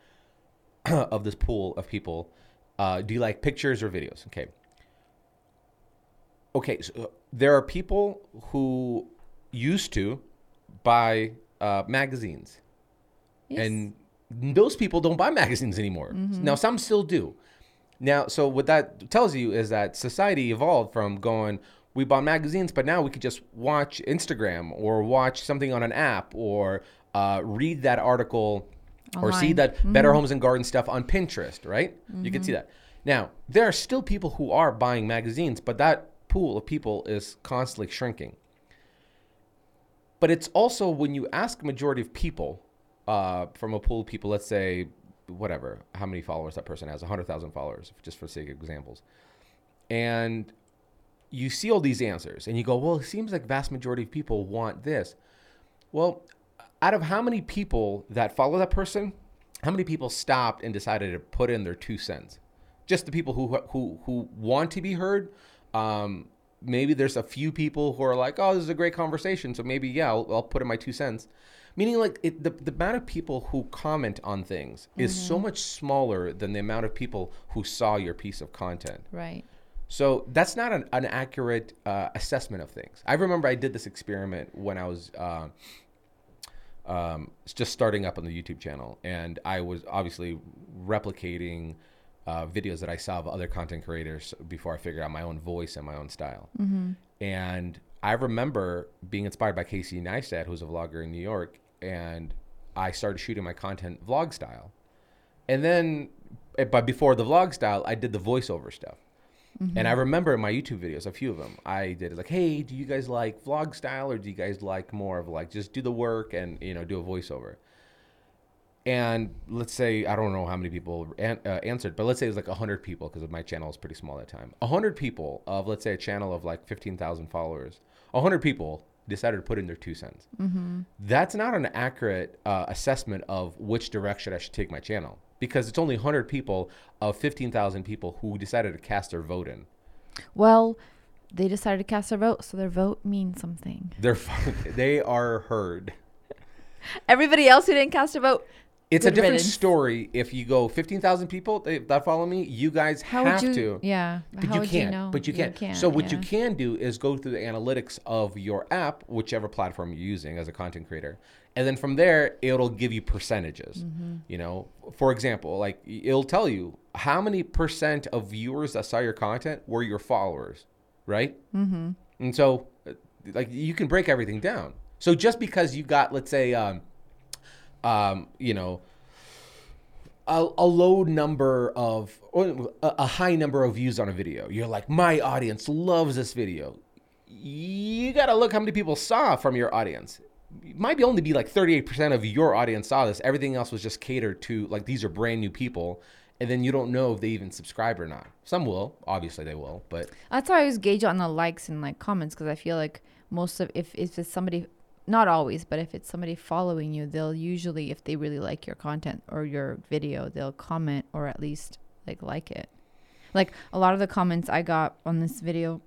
of this pool of people. Uh, do you like pictures or videos? Okay. Okay, so uh, there are people who used to buy uh, magazines, Yes. and those people don't buy magazines anymore. Now some still do. Now, so what that tells you is that society evolved from going, we bought magazines, but now we could just watch Instagram or watch something on an app or uh, read that article or see Online. that Better Homes and Garden stuff on Pinterest, right? You can see that. Now, there are still people who are buying magazines, but that pool of people is constantly shrinking. But it's also when you ask a majority of people uh, from a pool of people, let's say, whatever, how many followers that person has, 100,000 followers, just for sake of examples. And you see all these answers and you go, well, it seems like vast majority of people want this. Well, out of how many people that follow that person, how many people stopped and decided to put in their two cents? Just the people who who who want to be heard. Um, maybe there's a few people who are like, "Oh, this is a great conversation," so maybe yeah, I'll, I'll put in my two cents. Meaning, like it, the the amount of people who comment on things is so much smaller than the amount of people who saw your piece of content. right So that's not an, an accurate uh, assessment of things. I remember I did this experiment when I was uh, um, just starting up on the YouTube channel, and I was obviously replicating uh, videos that I saw of other content creators before I figured out my own voice and my own style. And I remember being inspired by Casey Neistat, who's a vlogger in New York, and I started shooting my content vlog style. And then, eh, but before the vlog style, I did the voiceover stuff. And I remember in my YouTube videos, a few of them, I did like, "Hey, do you guys like vlog style, or do you guys like more of like just do the work and you know do a voiceover?" And let's say I don't know how many people an- uh, answered, but let's say it was like hundred people because my channel was pretty small at the time. hundred people of let's say a channel of like fifteen thousand followers, hundred people decided to put in their two cents. That's not an accurate uh, assessment of which direction I should take my channel because it's only 100 people of 15,000 people who decided to cast their vote in. well they decided to cast their vote so their vote means something They're they are heard. everybody else who didn't cast a vote It's a different riddance. story if you go 15,000 people they, that follow me. You guys how have you to. yeah But how you would can't. you know But you can't. so what you yeah. can do is go through the analytics of your app, whichever platform you're using as a content creator, and then from there it'll give you percentages. Mm-hmm. You know, for example, like it'll tell you how many percent of viewers that saw your content were your followers, right? Mm-hmm. And so, uh, like you can break everything down. So just because you got, let's say, um, um, you know a, a low number of a, high number of views on a video. You're like, my audience loves this video. You got to look how many people saw from your audience. It might be only be like 38% of your audience saw this. Everything else was just catered to like these are brand new people and then you don't know if they even subscribe or not. Some will, obviously they will, but That's why I always gauge on the likes and like comments because I feel like most of if if it's somebody not always, but if it's somebody following you, they'll usually if they really like your content or your video, they'll comment or at least like like it. Like a lot of the comments I got on this video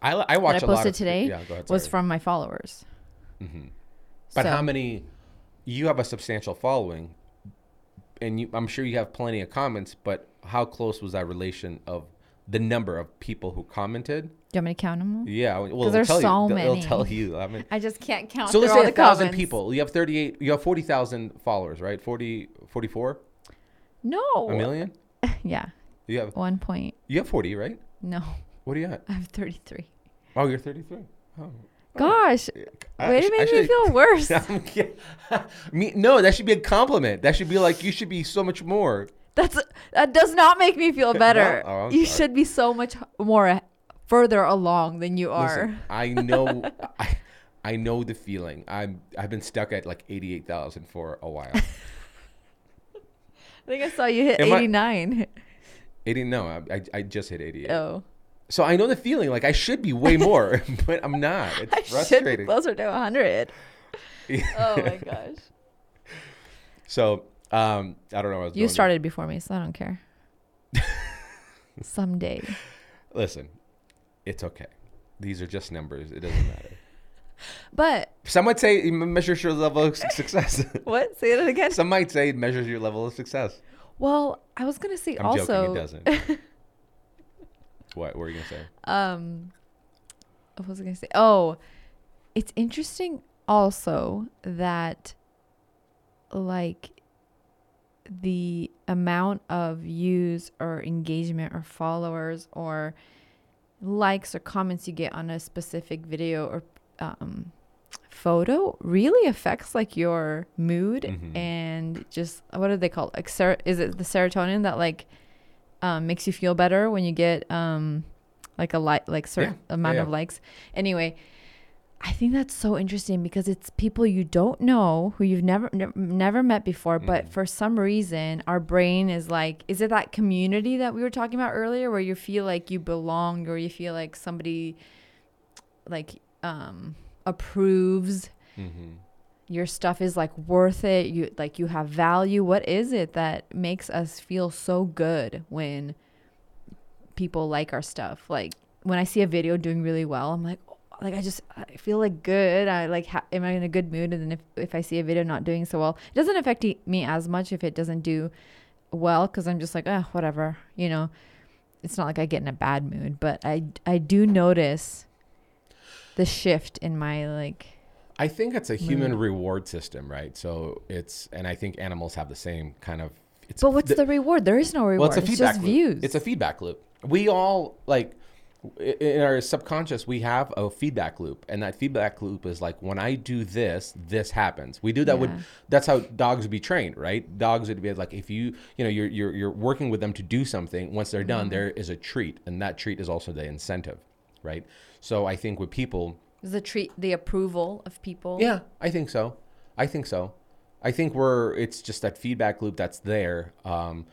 I, I watch that I a lot posted of, today Yeah, ahead, was from my followers. Mm-hmm. But So- how many? You have a substantial following, and you, I'm sure you have plenty of comments. But how close was that relation of the number of people who commented? Do you want me to count them? Yeah, well, it'll there's tell so you. Many. tell you. I mean, I just can't count. so let's say a thousand comments. people. You have 38. You have 40,000 followers, right? 40, 44, No. a million. Yeah, You have one point. you have 40, right? No, What do you have? I have thirty-three. Oh, you're 33. Oh. Gosh, I- way to make me feel worse. Me, no, that should be a compliment. That should be like you should be so much more. That's that does not make me feel better. oh, you sorry. should be so much more further along than you are. Listen, I know, I, I know the feeling. I'm, I've been stuck at like eighty-eight thousand for a while. I think I saw you hit Am I- 89. Eighty? No, I, I, I just hit eighty-eight. Oh, So I know the feeling. Like I should be way more, but I'm not. It's I should be frustrating. closer to 100. Oh my gosh. So um, I don't know. Where I was You started before me, so I don't care. Someday. Listen, it's okay. These are just numbers. It doesn't matter. But Some might say it measures your level of success. what? Say it again. Some might say it measures your level of success. Well, I was gonna say I'm also. joking. It doesn't. what were you gonna say? Um, what was I gonna say? Oh, it's interesting also that like the amount of views or engagement or followers or likes or comments you get on a specific video or um, photo really affects like your mood Mhm. and just what do they call it? Like, ser- is it the serotonin that like um, makes you feel better when you get um, like a like like certain Yeah. amount Yeah, of likes? Anyway, I think that's so interesting because it's people you don't know who you've never ne- never met before, but Mhm. for some reason our brain is like, is it that community that we were talking about earlier, where you feel like you belong or you feel like somebody like um approves Mm-hmm. your stuff is like worth it you like you have value what is it that makes us feel so good when people like our stuff like when i see a video doing really well i'm like like i just i feel like good i like ha- am i in a good mood and then if, if i see a video not doing so well it doesn't affect me as much if it doesn't do well because i'm just like oh whatever you know it's not like i get in a bad mood but i i do notice the shift in my like I think it's a human Mood. reward system, right? So it's, and I think animals have the same kind of. It's But what's the, reward? There is no reward. well, it's a it's feedback just loop. views. It's a feedback loop. We all like in our subconscious we have a feedback loop, and that feedback loop is like when I do this, this happens. We do that Yeah. with. That's how dogs would be trained, right? Dogs would be like if you you know you're you're you're working with them to do something. Once they're Mm-hmm. done, there is a treat, and that treat is also the incentive, right? So I think with people. the treat, the approval of people. Yeah, I think so. I think so. I think we're it's just that feedback loop that's there. Um,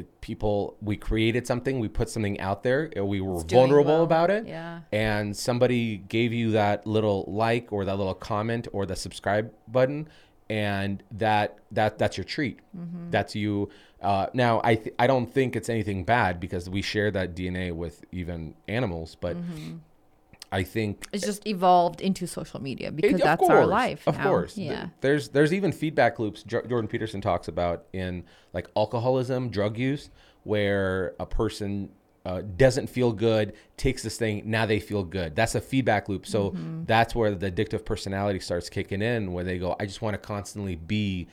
it, people, we created something, we put something out there, we were It's vulnerable well. about it. Yeah. And somebody gave you that little like or that little comment or the subscribe button, and that that that's your treat. Mm-hmm. That's you. Uh, now, I th- I don't think it's anything bad because we share that DNA with even animals, but Mm-hmm. I think It's just evolved into social media because It- that's our life. Of now. course. Yeah. There's there's even feedback loops Jordan Peterson talks about in like alcoholism, drug use, where a person uh, doesn't feel good, takes this thing, now they feel good. That's a feedback loop. So Mm-hmm. that's where the addictive personality starts kicking in, where they go, I just want to constantly be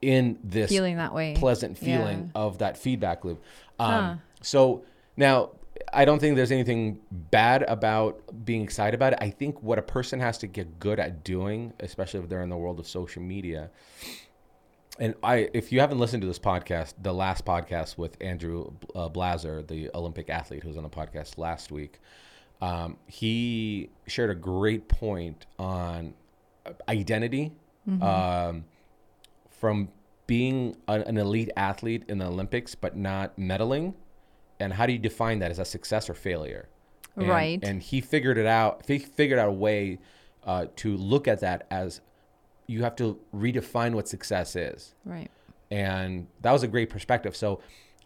in this Feeling that way. pleasant feeling Yeah. of that feedback loop. Um, Huh. So now, I don't think there's anything bad about being excited about it. I think what a person has to get good at doing, especially if they're in the world of social media, and I, if you haven't listened to this podcast, the last podcast with Andrew uh, Blaser, the Olympic athlete who was on the podcast last week, um, he shared a great point on identity um, from being an elite athlete in the Olympics but not medaling, and how do you define that as a success or failure? And, Right. And he figured it out. He figured out a way uh, to look at that as you have to redefine what success is, Right. and that was a great perspective. So,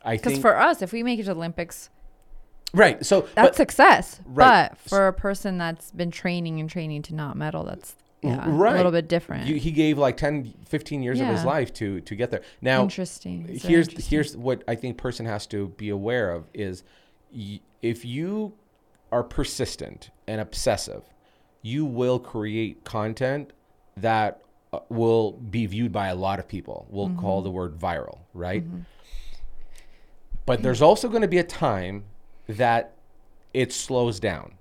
I Because for us, if we make it to the Olympics, right. So, that's but, success. Right. But for a person that's been training and training to not medal, that's yeah, right. a little bit different. you, he gave like 10, 15 years of his life to to get there. Now, interesting. Very here's interesting. here's what I think person has to be aware of is y- if you are persistent and obsessive, you will create content that uh, will be viewed by a lot of people. We'll Mm-hmm. call the word viral, right? But there's also going to be a time that it slows down.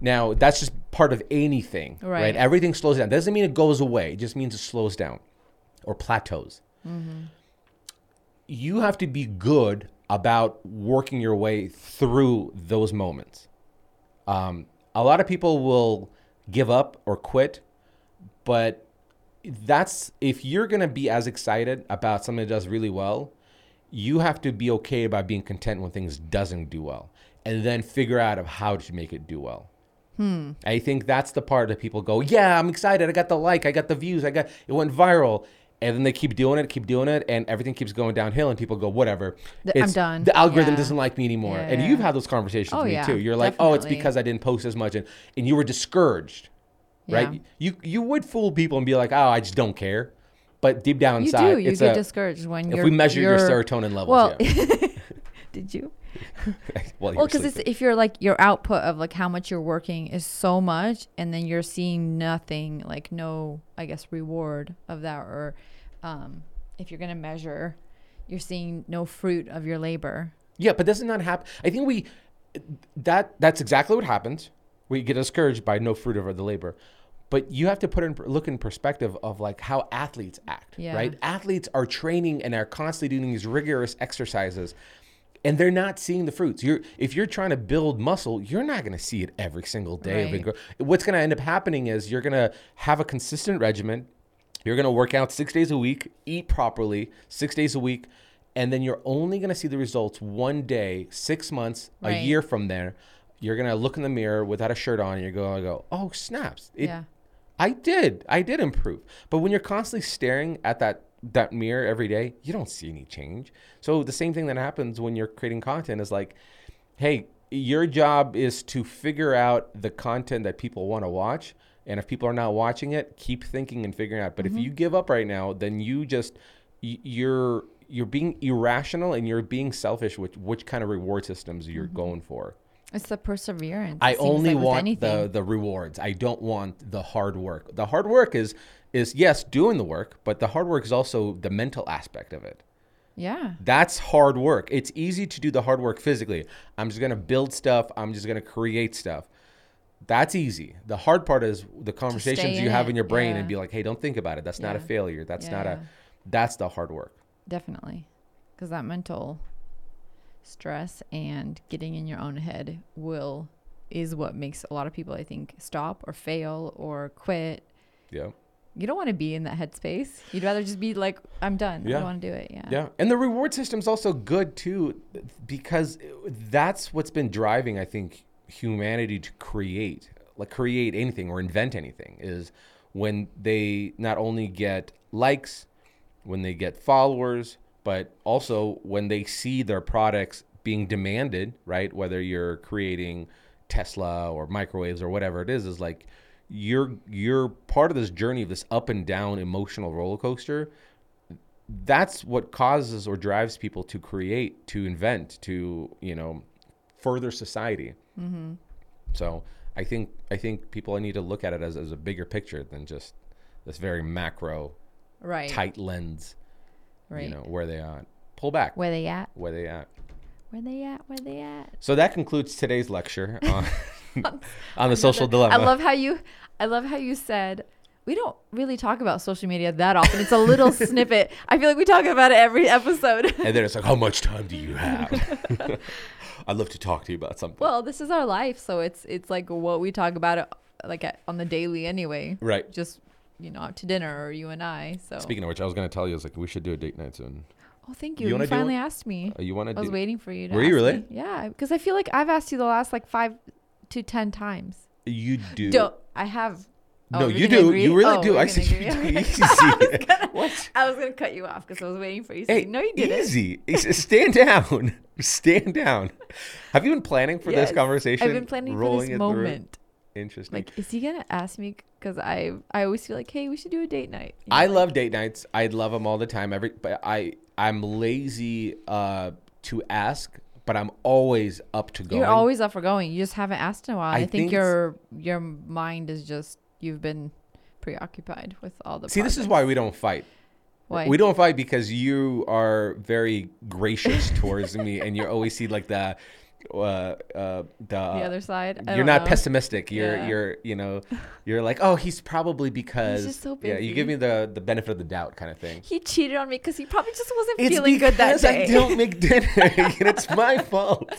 Now, that's just part of anything, right? Right. Everything slows down. Doesn't mean it goes away. It just means it slows down or plateaus. You have to be good about working your way through those moments. Um, a lot of people will give up or quit, but that's if you're going to be as excited about something that does really well, you have to be okay about being content when things doesn't do well, and then figure out of how to make it do well. Hmm. I think that's the part that people go, yeah, I'm excited. I got the like, I got the views, I got it went viral, and then they keep doing it, keep doing it, and everything keeps going downhill, and people go, whatever. I'm done. The algorithm Yeah. doesn't like me anymore, Yeah, and yeah, you've had those conversations Oh, with me too. You're like, oh, it's because I didn't post as much, and and you were discouraged, right? You you would fool people and be like, oh, I just don't care, but deep down inside, you do. You get a, discouraged when if we measure your serotonin levels, Well, yeah. did you? well, because it's if you're like your output of like how much you're working is so much, and then you're seeing nothing, like no, I guess reward of that, or um, if you're gonna measure, you're seeing no fruit of your labor. Yeah, but doesn't that happen? I think we that that's exactly what happens. We get discouraged by no fruit of the labor. But you have to put in look in perspective of like how athletes act, Yeah. right? Athletes are training and are constantly doing these rigorous exercises and they're not seeing the fruits. You're if you're trying to build muscle, you're not going to see it every single day. Right. What's going to end up happening is you're going to have a consistent regimen. You're going to work out 6 days a week, eat properly 6 days a week, and then you're only going to see the results one day, 6 months, a year from there. You're going to look in the mirror without a shirt on and you're going to go, "Oh, snaps. It, yeah. I did. I did improve. But when you're constantly staring at that that mirror every day, you don't see any change. So the same thing that happens when you're creating content is like, hey, your job is to figure out the content that people want to watch. And if people are not watching it, keep thinking and figuring out. But if mm-hmm. you give up right now, then you just you're you're being irrational and you're being selfish with which kind of reward systems you're mm-hmm. going for. It's the perseverance. I only like want the the rewards. I don't want the hard work. The hard work is is yes, doing the work, but the hard work is also the mental aspect of it. yeah. That's hard work. It's easy to do the hard work physically. I'm just going to build stuff, I'm just going to create stuff. That's easy. The hard part is the conversations you have it, in your brain yeah. and be like, "Hey, don't think about it. That's not a failure. That's not a that's the hard work." Definitely. Because that mental stress and getting in your own head will is what makes a lot of people I think stop or fail or quit. Yeah. You don't want to be in that headspace. You'd rather just be like, I'm done. I don't want to do it. Yeah. Yeah, and the reward system's also good too, because that's what's been driving, I think, humanity to create, like create anything or invent anything, is when they not only get likes, when they get followers, but also when they see their products being demanded, right? Whether you're creating Tesla or microwaves or whatever it is, is like you're you're part of this journey of this up and down emotional roller coaster that's what causes or drives people to create, to invent, to you know, further society. Mm-hmm. So I think I think people need to look at it as, as a bigger picture than just this very macro, Right. tight lens. Right. You know where they are. Pull back. Where they at? Where they at. Where they at? Where they at? So that concludes today's lecture on, on the social dilemma. I love how you I love how you said we don't really talk about social media that often. It's a little snippet. I feel like we talk about it every episode. And then it's like, how much time do you have? I'd love to talk to you about something. well, this is our life, so it's it's like what we talk about it like at, on the daily anyway. right. Just you know, out to dinner or you and I. So. Speaking of which, I was gonna tell you, I was like, we should do a date night soon. oh, thank you you. You, finally asked me. Uh, you want to I was do? waiting for you. To Were you really? me. Yeah, because I feel like I've asked you the last like five to ten times. You do. Don't I have? no, Oh, you you're do. agree? You really Oh, do. I gonna see you do. Easy. what? I was gonna cut you off because I was waiting for you. To Hey, no, you didn't. easy. Easy. Stand down. Stand down. Have you been planning for Yes, this conversation? I've been planning for this it through? moment. Interesting. Like, is he gonna ask me? Because I I always feel like, hey, we should do a date night. You I know, love date nights. I love them all the time. Every, but I I'm lazy uh, to ask, but I'm always up to going. You're always up for going. You just haven't asked in a while. I I, think think, your your mind is just you've been preoccupied with all the. See, this is why we don't fight. Why? We don't fight because you are very gracious towards me, and you always see like the uh, uh, the. the other side. I you're don't know. pessimistic. You're Yeah. you're you know you're like oh he's probably because just so yeah you give me the the benefit of the doubt kind of thing. He cheated on me because he probably just wasn't It's feeling good that day. I don't make dinner, and it's my fault.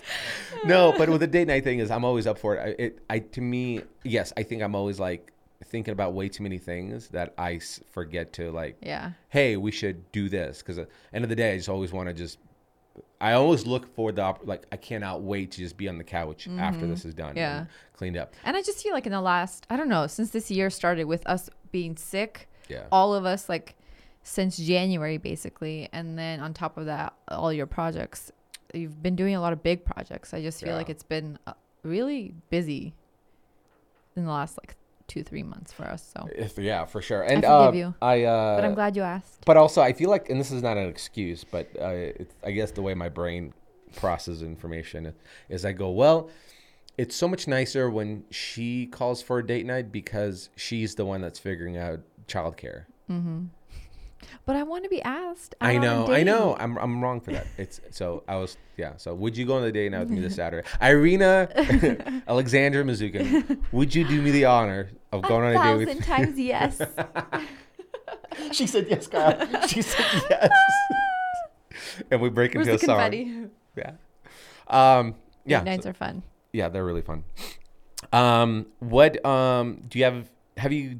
No, but with the date night thing is, I'm always up for it. I, it. I to me, yes, I think I'm always like thinking about way too many things that I forget to like. yeah. Hey, we should do this because at the end of the day, I just always want to just. I always look for the like I cannot wait to just be on the couch after this is done. Mm-hmm. Yeah. and cleaned up. And I just feel like in the last, I don't know, since this year started with us being sick, Yeah. all of us, like since January basically, and then on top of that, all your projects, you've been doing a lot of big projects. I just feel Yeah. like it's been uh, really busy in the last like two, three months for us. So, If, yeah, for sure. And forgive uh, you. I. Uh, but I'm glad you asked. But also, I feel like, and this is not an excuse, but uh, it's, I guess the way my brain processes information is I go, well, it's so much nicer when she calls for a date night because she's the one that's figuring out childcare. But I want to be asked. I out on a know, I know. I'm I'm wrong for that. It's so I was yeah. So would you go on the date night with me this Saturday, Irina Alexandra Mizukin? Would you do me the honor of going on a a date with? thousand times yes. She said yes, Kyle. She said yes. and we break Where's into a song. Yeah. Um. Yeah. Date nights so- are fun. yeah, they're really fun. Um. What? Um. Do you have? Have you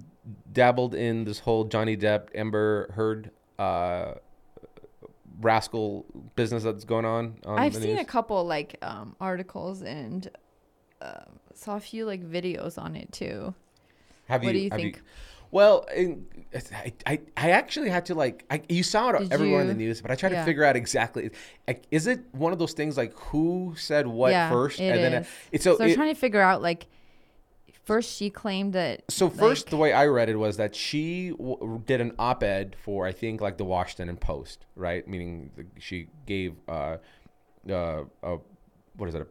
dabbled in this whole Johnny Depp Amber Heard uh rascal business that's going on? on I've seen news? a couple like um, articles and um, saw a few like videos on it too. Have what do you think? well, in, I, I I actually had to like I, you saw it Did everywhere in the news, but I tried to figure out exactly. Like, is it one of those things like who said what yeah, first, and then is. it, it's so they're it- trying to figure out like first she claimed that So first, like- the way I read it was that she w- did an op-ed for I think like the Washington Post, right? Meaning the, she gave uh, uh, a what is it?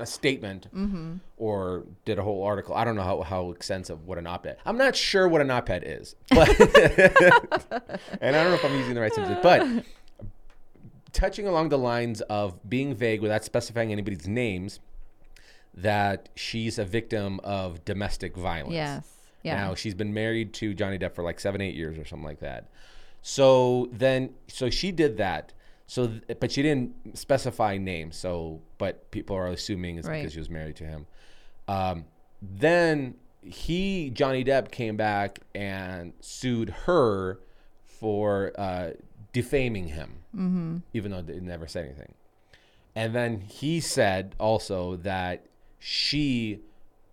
A, statement Mm-hmm. or did a whole article. I don't know how, how extensive what an op-ed. I'm not sure what an op-ed is, but and I don't know if I'm using the right sentence, but touching along the lines of being vague without specifying anybody's names, that she's a victim of domestic violence. yes, yeah, Now she's been married to Johnny Depp for like seven, eight years or something like that. So then, so she did that. So, th- but she didn't specify names. So, but people are assuming it's Right. because she was married to him. Um, then he, Johnny Depp, came back and sued her for uh, defaming him, mm-hmm. even though they never said anything. And then he said also that she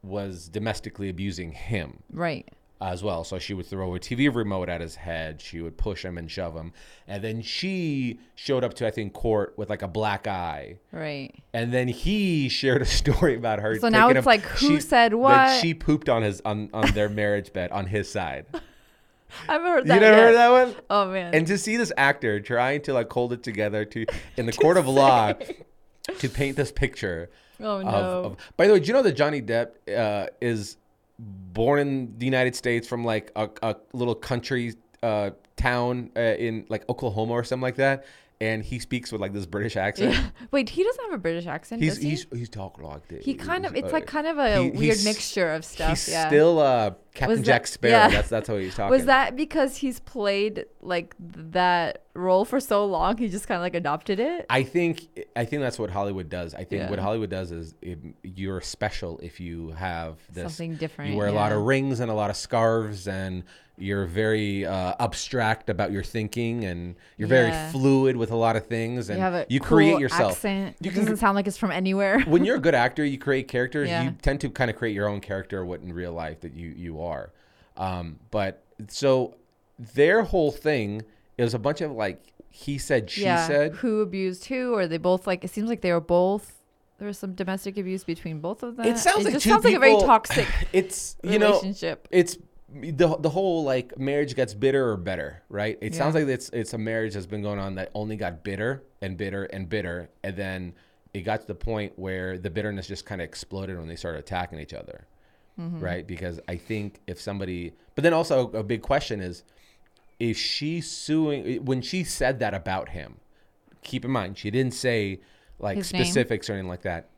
was domestically abusing him right. As well. So she would throw a TV remote at his head. She would push him and shove him. And then she showed up to, I think, court with like a black eye. Right. And then he shared a story about her. So now it's a- like, who she- said That what? she pooped on his on, on their marriage bed on his side. I haven't heard you never yet. heard that one? Oh man. And to see this actor trying to like hold it together to in the court of law to paint this picture oh no. of, of. By the way, do you know that Johnny Depp uh, is born in the United States from like a, a little country uh, town uh, in like Oklahoma or something like that, and he speaks with like this British accent. Yeah. Wait, he doesn't have a British accent. He's he? he's he's talking like this. He kind of. It's uh, like kind of a he- weird mixture of stuff. He's yeah. still uh, Captain Was Jack that- Sparrow. yeah. That's that's how he's talking. Was that because he's played like that role for so long? He just kind of like adopted it. I think I think that's what Hollywood does. I think Yeah. what Hollywood does is it, you're special if you have this Something different, You wear a lot of rings and a lot of scarves, and you're very uh, abstract about your thinking, and you're Yeah. very fluid with a lot of things, and you have a you cool create yourself. Accent. You it doesn't sound like it's from anywhere. when you're a good actor, you create characters. Yeah. You tend to kind of create your own character, what in real life that you you are. Um, but so their whole thing is a bunch of like he said, she yeah. said. Who abused who? Or they both like? It seems like they were both. There was some domestic abuse between both of them. It sounds like just sounds like a very toxic It's you know relationship. it's the the whole like marriage gets bitter or better, right? It sounds like it's it's a marriage that's been going on that only got bitter and bitter and bitter, and then it got to the point where the bitterness just kind of exploded when they started attacking each other, Mm-hmm. right? Because I think if somebody, but then also a big question is, is she suing when she said that about him? Keep in mind she didn't say like His name? specifics or anything like that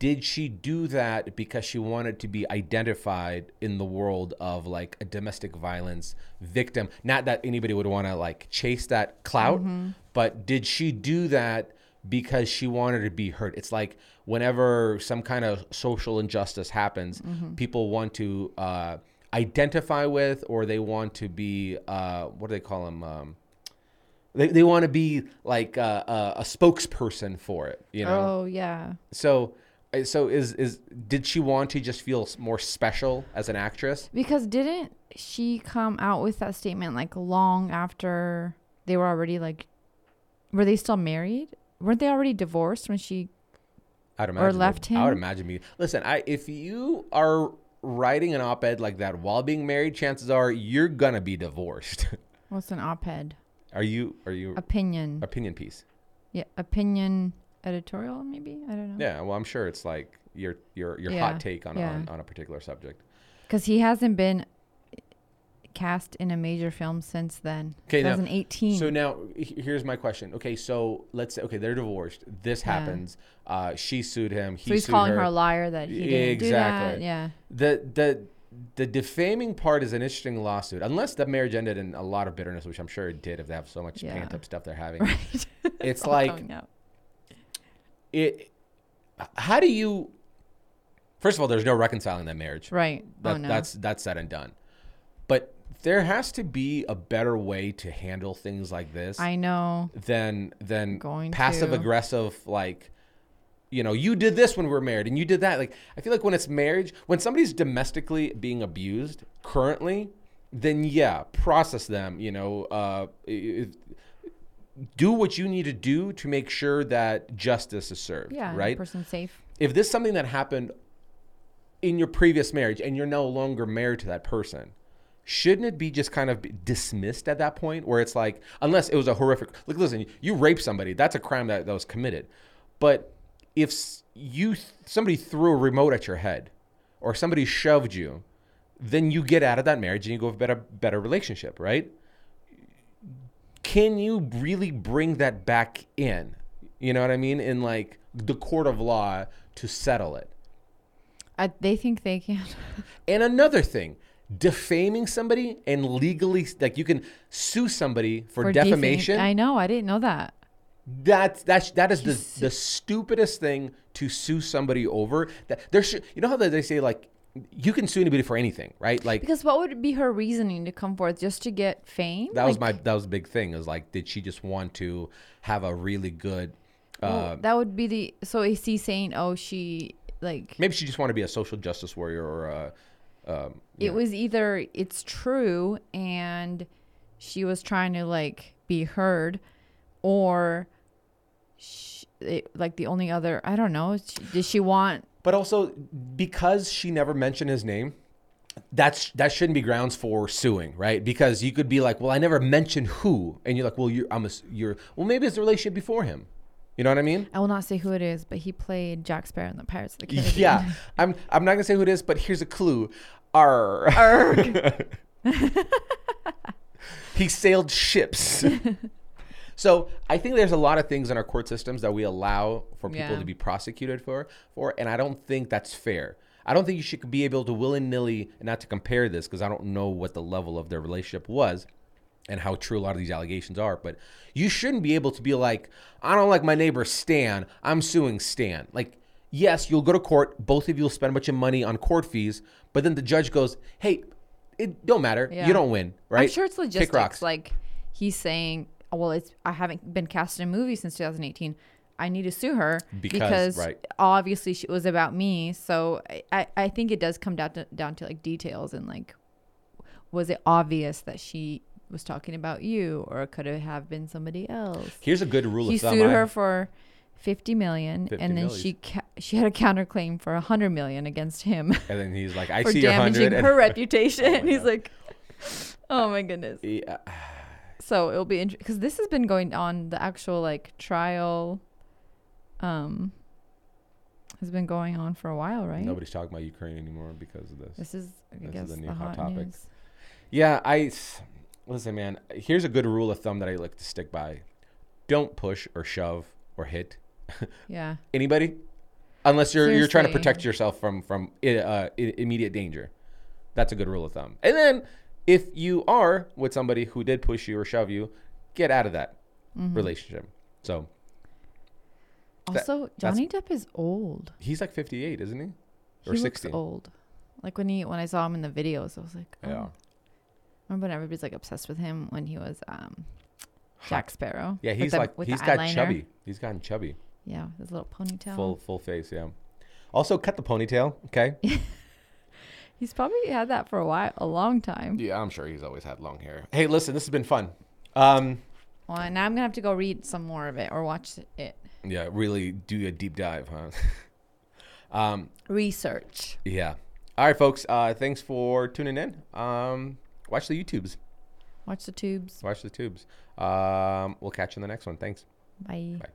did she do that because she wanted to be identified in the world of like a domestic violence victim not that anybody would want to like chase that clout but did she do that because she wanted to be hurt it's like whenever some kind of social injustice happens people want to uh, identify with or they want to be uh, what do they call them um, they, they want to be like uh, uh, a spokesperson for it you know Oh yeah. so, uh, so is is did she want to just feel more special as an actress? Because didn't she come out with that statement like long after they were already like were they still married? Weren't they already divorced when she I'd imagine. they- left I would imagine me. Listen, I if you are writing an op-ed like that while being married, chances are you're gonna be divorced. what's an op-ed? are you? Are you Opinion. opinion piece? yeah, opinion editorial maybe? I don't know. Yeah. Well, I'm sure it's like your your your Yeah, hot take on, yeah. on on a particular subject. Cuz he hasn't been cast in a major film since then. Okay, 2018. So now here's my question. Okay, so let's say okay they're divorced. This Yeah. happens. Uh, she sued him. He so he's calling her. her a liar that he didn't do that. Exactly. Yeah. the the the defaming part is an interesting lawsuit unless the marriage ended in a lot of bitterness which i'm sure it did if they have so much Yeah. pent up stuff they're having Right. it's all like it how do you first of all there's no reconciling that marriage Right. that, oh no. that's that's said and done there has to be a better way to handle things like this I know. than than Going passive to. aggressive like you know you did this when we were married and you did that like i feel like when it's marriage when somebody's domestically being abused currently then yeah process them you know uh i- i- do what you need to do to make sure that justice is served Yeah. right Person safe. if this is something that happened in your previous marriage and you're no longer married to that person shouldn't it be just kind of dismissed at that point where it's like unless it was a horrific like listen you rape somebody that's a crime that, that was committed. But if you somebody threw a remote at your head or somebody shoved you then you get out of that marriage and you go have a better better relationship right? Can you really bring that back in? You know what i mean? In like the court of law to settle it. I, they think they can. and another thing defaming somebody and legally like you can sue somebody for, for defam- defamation I know. I didn't know that. That's that's that is the the stupidest thing to sue somebody over. That there should you know how they say like you can sue anybody for anything, right? Like Because what would be her reasoning to come forth just to get fame? that was my that was a big thing. Is like did she just want to have a really good uh, that would be the. So is he saying, oh, she like maybe she just wanted to be a social justice warrior or uh, um, you it was either it's true and she was trying to like be heard, or she, it, like the only other I don't know. She, did she want? But also because she never mentioned his name, that's that shouldn't be grounds for suing, right? Because you could be like, well, I never mentioned who, and you're like, well, you're I'm a, you're well, maybe it's the relationship before him. You know what I mean? I will not say who it is, but he played Jack Sparrow in the Pirates of the Caribbean. Yeah, I'm. I'm not gonna say who it is, but here's a clue. R. he sailed ships. So I think there's a lot of things in our court systems that we allow for people Yeah. to be prosecuted for, for, and I don't think that's fair. I don't think you should be able to willy nilly, not to compare this because I don't know what the level of their relationship was and how true a lot of these allegations are, but you shouldn't be able to be like, I don't like my neighbor Stan, I'm suing Stan. Like, yes, you'll go to court, both of you will spend a bunch of money on court fees, but then the judge goes, hey, it don't matter. Yeah. You don't win, right? I'm sure it's logistics. rocks. Like he's saying, oh, well, it's I haven't been cast in a movie since 2018. I need to sue her Because- right. obviously she was about me. So I, I, think it does come down to down to like details and like was it obvious that she was talking about you or could it have been somebody else? Here's a good rule he of thumb. sued I- her for 50 million 50 and then she ca- she had a counterclaim for 100 million against him and then he's like, I for see damaging her reputation. Oh and he's God. like, oh my goodness. Yeah. So it'll be interesting because this has been going on. The actual like trial, um, has been going on for a while, right? Nobody's talking about Ukraine anymore because of this. This is, I This guess, the the, new hot hot topic. news. Yeah, I listen, man. Here's a good rule of thumb that I like to stick by: don't push or shove or hit Yeah, anybody, unless you're you're trying to protect yourself from from uh, immediate danger. That's a good rule of thumb. And then if you are with somebody who did push you or shove you, get out of that Mm-hmm. relationship. So That- Also, Johnny Depp is old. he's like 58, isn't he? He Or looks 60. old. Like when he when I saw him in the videos, I was like, oh. Yeah. Remember when everybody's like obsessed with him when he was um Jack Sparrow? Yeah, he's the- like he's got eyeliner. chubby. He's gotten chubby. Yeah, his little ponytail. Full full face, yeah. Also cut the ponytail, okay? He's probably had that for a while, a long time. Yeah, I'm sure he's always had long hair. Hey, listen, this has been fun. Um, Well, now I'm gonna have to go read some more of it or watch it. yeah, really do a deep dive, huh? um, Research. yeah. All right, folks. Uh, thanks for tuning in. Um, watch the YouTubes. Watch the tubes. Watch the tubes. Um, we'll catch you in the next one. Thanks. Bye. Bye.